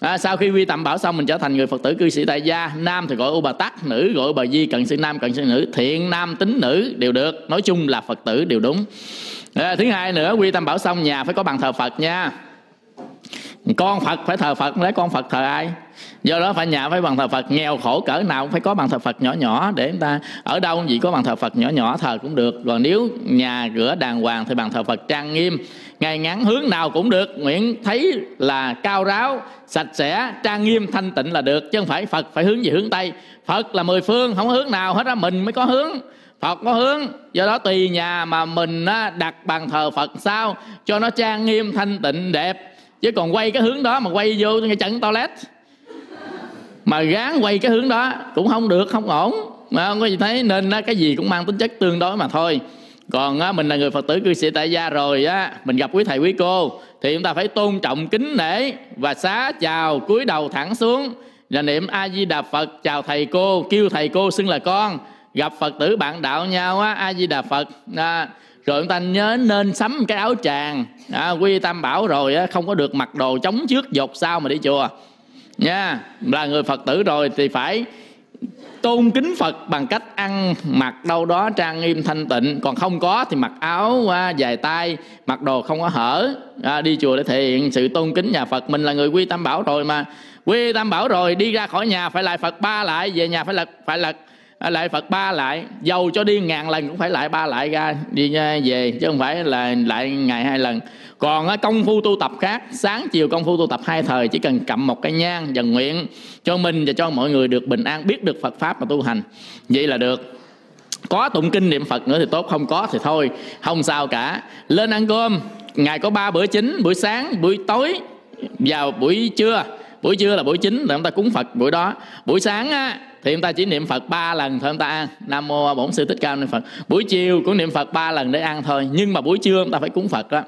À, sau khi quy tạm bảo xong mình trở thành người phật tử cư sĩ tại gia nam thì gọi u bà tắc nữ gọi bà di cận sư nam cận sư nữ thiện nam tính nữ đều được. Nói chung là phật tử đều đúng. À, thứ hai nữa quy tam bảo xong nhà phải có bàn thờ phật nha con phật, phải thờ phật, lấy con phật thờ ai? Do đó phải nhà phải bằng thờ phật. Nghèo khổ cỡ nào cũng phải có bằng thờ phật nhỏ nhỏ để người ta ở đâu gì có bằng thờ phật nhỏ nhỏ thờ cũng được. Còn nếu nhà cửa đàng hoàng thì bằng thờ phật trang nghiêm ngay ngắn hướng nào cũng được. Nguyện thấy là cao ráo, sạch sẽ, trang nghiêm, thanh tịnh là được. Chứ không phải phật phải hướng về hướng tây. Phật là mười phương, không có hướng nào hết á, mình mới có hướng. Phật có hướng, Do đó tùy nhà mà mình đặt bàn thờ Phật sao? Cho nó trang nghiêm, thanh tịnh, đẹp. Chứ còn quay cái hướng đó mà quay vô cái trận toilet. Mà gán quay cái hướng đó Cũng không được không ổn. Mà không có gì thấy nên cái gì cũng mang tính chất tương đối mà thôi. Còn á, mình là người phật tử cư sĩ tại gia rồi á mình gặp quý thầy quý cô thì chúng ta phải tôn trọng kính nể và xá chào cúi đầu thẳng xuống. Là niệm a di đà phật chào thầy cô kêu thầy cô xưng là con. Gặp phật tử bạn đạo nhau á a di đà phật à, rồi chúng ta nhớ nên sắm cái áo tràng. À, quy tam bảo rồi á, không có được mặc đồ chống trước dột sau mà đi chùa. Nha là người phật tử rồi thì phải tôn kính Phật bằng cách ăn mặc đâu đó trang nghiêm thanh tịnh. Còn không có thì mặc áo à, dài tay mặc đồ không có hở. À, đi chùa để thể hiện sự tôn kính nhà Phật. Mình là người quy tam bảo rồi mà. Quy tam bảo rồi đi ra khỏi nhà phải lại Phật ba lại về nhà phải lật phải là À, lại Phật ba lại. Dầu cho đi ngàn lần cũng phải lại ba lại ra đi về chứ không phải là lại ngày hai lần. Còn công phu tu tập khác sáng chiều công phu tu tập hai thời chỉ cần cầm một cái nhang và nguyện cho mình và cho mọi người được bình an biết được Phật pháp mà tu hành. Vậy là được. Có tụng kinh niệm Phật nữa thì tốt không có thì thôi. Không sao cả. Lên ăn cơm ngày có ba bữa chính buổi sáng buổi tối vào buổi trưa. Buổi trưa là buổi chính là chúng ta cúng Phật buổi đó. Buổi sáng á, thì chúng ta chỉ niệm Phật ba lần thôi chúng ta ăn. Nam mô Bổn sư Thích Ca Mâu Ni Phật. Buổi chiều cũng niệm Phật ba lần để ăn thôi, nhưng mà buổi trưa chúng ta phải cúng Phật đó.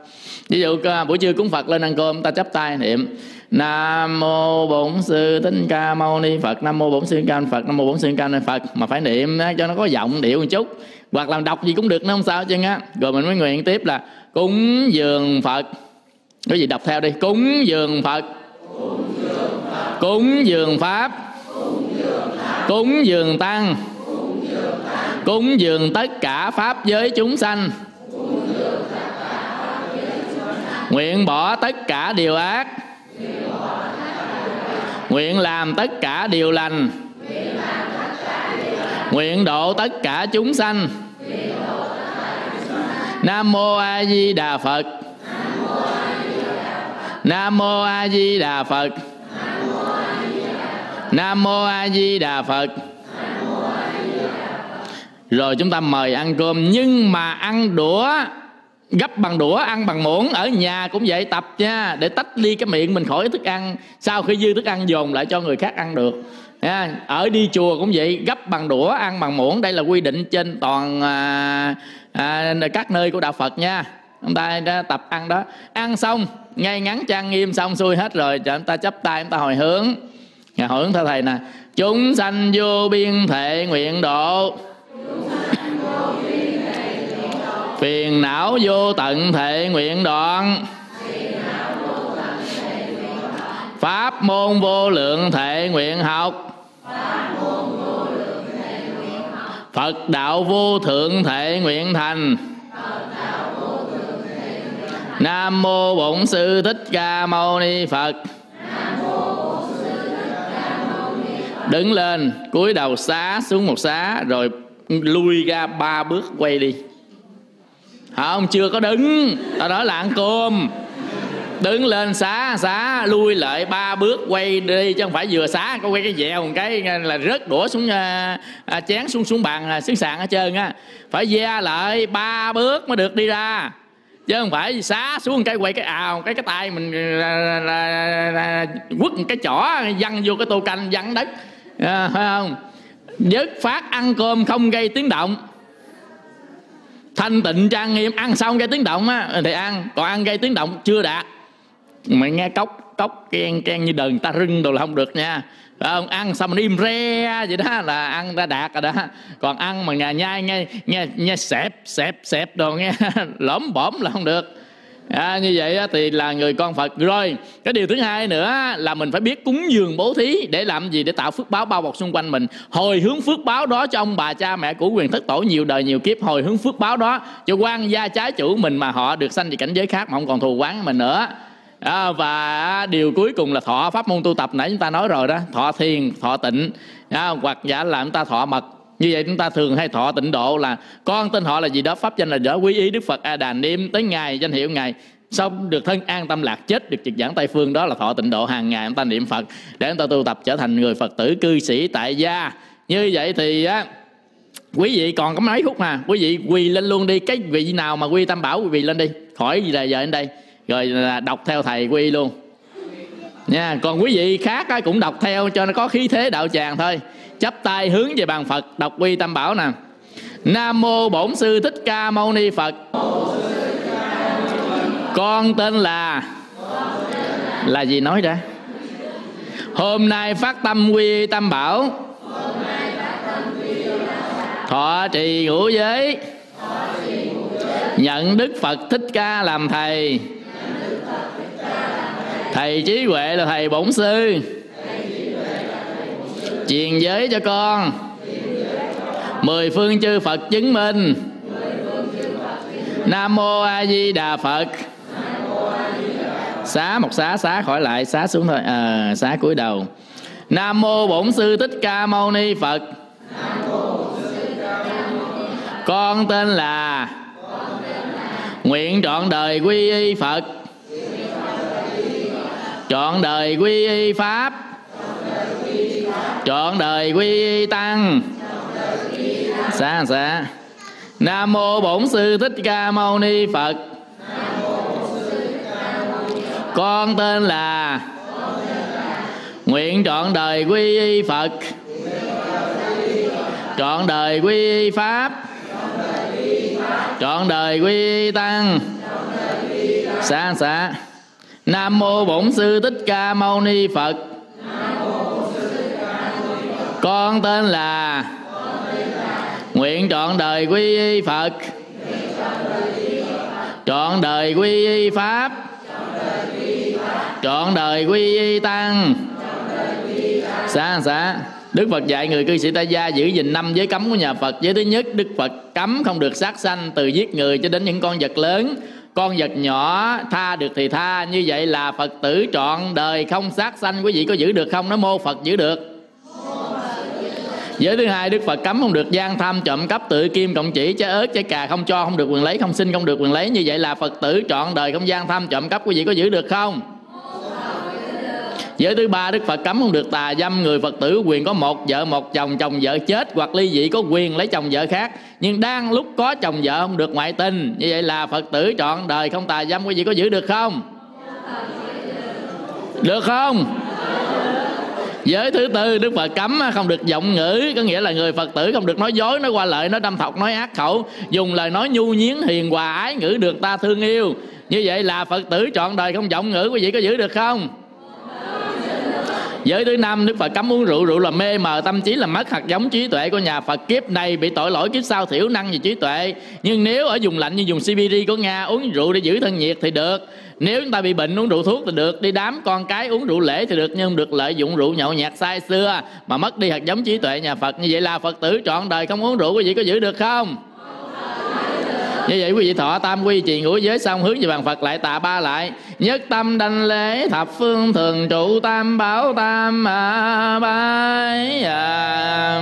Ví dụ à, buổi trưa cúng Phật lên ăn cơm, chúng ta chắp tay niệm. Nam mô Bổn sư Thích Ca Mâu Ni Phật. Nam mô Bổn sư Ca Phật. Nam mô Bổn sư Ca Mâu Ni Phật. Mà phải niệm cho nó có giọng điệu một chút. Hoặc làm đọc gì cũng được, nó không sao chứ á. Rồi mình mới nguyện tiếp là cúng dường Phật. Cái gì đọc theo đi. Cúng dường Phật. Cúng dường Pháp cúng dường tăng. Cúng dường tất cả pháp giới chúng sanh. Nguyện bỏ tất cả điều ác. Nguyện làm tất cả điều lành. Nguyện độ tất cả chúng sanh. Nam mô a di đà phật. Nam mô a di đà phật. nam mô a di đà phật nam mô a di đà phật. Rồi chúng ta mời ăn cơm nhưng mà ăn đũa gấp bằng đũa ăn bằng muỗng ở nhà cũng vậy tập nha để tách ly cái miệng mình khỏi thức ăn. Sau khi dư thức ăn dồn lại cho người khác ăn được. Nha. ở đi chùa cũng vậy gấp bằng đũa ăn bằng muỗng. Đây là quy định trên toàn à, à, các nơi của đạo phật nha. Chúng ta đã tập ăn đó. Ăn xong ngay ngắn trang nghiêm xong xuôi hết rồi. Chúng ta chấp tay chúng ta hồi hướng. Ngài hỏi theo thầy nè. Chúng sanh vô biên thệ nguyện độ. Phiền não vô tận thệ nguyện đoạn. Pháp môn vô lượng thệ nguyện học. Phật đạo vô thượng thệ nguyện thành. Nam mô bổn sư thích ca mâu ni phật. Đứng lên cúi đầu xá xuống một xá rồi lui ra ba bước quay đi. Không chưa có đứng. Ở đó là ăn cơm. Đứng lên xá xá lui lại ba bước quay đi chứ không phải vừa xá có quay cái dèo một cái là rớt đũa xuống à, à, chén xuống xuống bàn à, xứ sàn hết trơn á. Phải ve lại ba bước mới được đi ra. Chứ không phải xá xuống cái quay cái ào cái cái tay mình là, là, là, là, quất một cái chỏ văng vô cái tô canh văng đất à, phải không? Dứt phát ăn cơm không gây tiếng động. Thanh tịnh trang nghiêm ăn xong gây tiếng động á? Thì ăn còn ăn gây tiếng động chưa đạt mày nghe cốc cốc ken ken như đờn ta rưng đồ là không được nha. Phải không? Ăn xong mình im re vậy đó là ăn ra đạt rồi đó. Còn ăn mà nhà nhai nghe nghe nghe xẹp xẹp xẹp đồ nghe lõm bõm là không được à, như vậy thì là người con phật. Rồi cái điều thứ hai nữa là mình phải biết cúng dường bố thí để làm gì? Để tạo phước báo bao bọc xung quanh mình. Hồi hướng phước báo đó cho ông bà cha mẹ của quyền thất tổ nhiều đời nhiều kiếp hồi hướng phước báo đó cho quan gia trái chủ mình mà họ được sanh về cảnh giới khác mà không còn thù quán mình nữa. À, và điều cuối cùng là thọ pháp môn tu tập. Nãy chúng ta nói rồi đó thọ thiền thọ tịnh. À, hoặc giả là chúng ta thọ mật như vậy chúng ta thường hay thọ tịnh độ là con tên họ là gì đó, pháp danh là đó quý ý, đức phật a đà niệm. Tới ngày danh hiệu ngày, xong được thân an tâm lạc chết, được trực giảng tây phương, đó là thọ tịnh độ hàng ngày, chúng ta niệm phật để chúng ta tu tập trở thành người phật tử, cư sĩ tại gia. Như vậy thì á, quý vị còn có mấy phút mà, quý vị quỳ lên luôn đi. Cái vị nào mà quy tam bảo quý vị lên đi, khỏi gì là giờ đến đây. Rồi là đọc theo thầy quy luôn nha, còn quý vị khác cũng đọc theo cho nó có khí thế đạo tràng thôi. Chắp tay hướng về bàn phật, đọc quy tâm bảo nè. Nam mô bổn sư thích ca mâu ni phật. Con tên là là gì nói ra? Hôm nay phát tâm quy tâm bảo. Thọ trì ngũ giới. Nhận đức phật thích ca làm thầy thầy trí huệ là thầy bổn sư. Truyền giới cho con. Mười phương chư phật chứng minh. Nam mô a di đà phật. Xá một xá xá khỏi lại xá xuống thôi. À, xá cúi đầu. Nam mô bổn sư thích ca mâu ni phật. Con tên là nguyện trọn đời quy y phật trọn đời quy y pháp. Trọn đời quy y tăng. Xa xa nam mô bổn sư thích ca mâu ni phật. Con tên là nguyện trọn đời quy y phật. Trọn đời quy y pháp. Trọn đời quy y tăng. Xa xa nam mô bổn sư thích ca mâu ni phật. Con tên là nguyện trọn đời quy y phật. Trọn đời quy y pháp. Trọn đời quy y tăng. Xa xa. Đức Phật dạy người cư sĩ tại gia giữ gìn năm giới cấm của nhà Phật. Giới thứ nhất, Đức Phật cấm không được sát sanh từ giết người cho đến những con vật lớn. Con vật nhỏ, tha được thì tha. Như vậy là Phật tử trọn đời không sát sanh. Quý vị có giữ được không? Nó mô Phật giữ được. Giới thứ hai, Đức Phật cấm không được gian tham trộm cắp tự kim cộng chỉ, trái ớt, trái cà không cho, không được quyền lấy, không xin không được quyền lấy như vậy là Phật tử trọn đời không gian tham trộm cắp quý vị có giữ được không? Giới thứ ba Đức Phật cấm không được tà dâm Người Phật tử quyền có một vợ một chồng Chồng vợ chết hoặc ly dị có quyền lấy chồng vợ khác Nhưng đang lúc có chồng vợ không được ngoại tình Như vậy là Phật tử trọn đời không tà dâm Quý vị có giữ được không? Được không? Giới thứ tư Đức Phật cấm không được giọng ngữ Có nghĩa là người Phật tử không được nói dối Nói qua lợi, nói đâm thọc, nói ác khẩu Dùng lời nói nhu nhiến, hiền hòa, ái ngữ được ta thương yêu Như vậy là Phật tử trọn đời không giọng ngữ Quý vị có giữ được không? Giới thứ năm, Đức Phật cấm uống rượu Rượu là mê mờ, tâm trí là mất hạt giống trí tuệ của nhà Phật. Kiếp này bị tội lỗi, kiếp sau thiểu năng về trí tuệ. Nhưng nếu ở vùng lạnh như vùng Siberia của Nga, Uống rượu để giữ thân nhiệt thì được. Nếu chúng ta bị bệnh, uống rượu thuốc thì được. Đi đám con cái, uống rượu lễ thì được, Nhưng không được lợi dụng rượu nhậu nhạt sai xưa Mà mất đi hạt giống trí tuệ nhà Phật. Như vậy là Phật tử trọn đời không uống rượu, Quý vị có giữ được không? Như vậy quý vị thọ tam quy trì ngũ giới xong hướng về bàn phật lại tạ ba lại. Nhất tâm đanh lễ thập phương thường trụ tam bảo tam à, bái. À,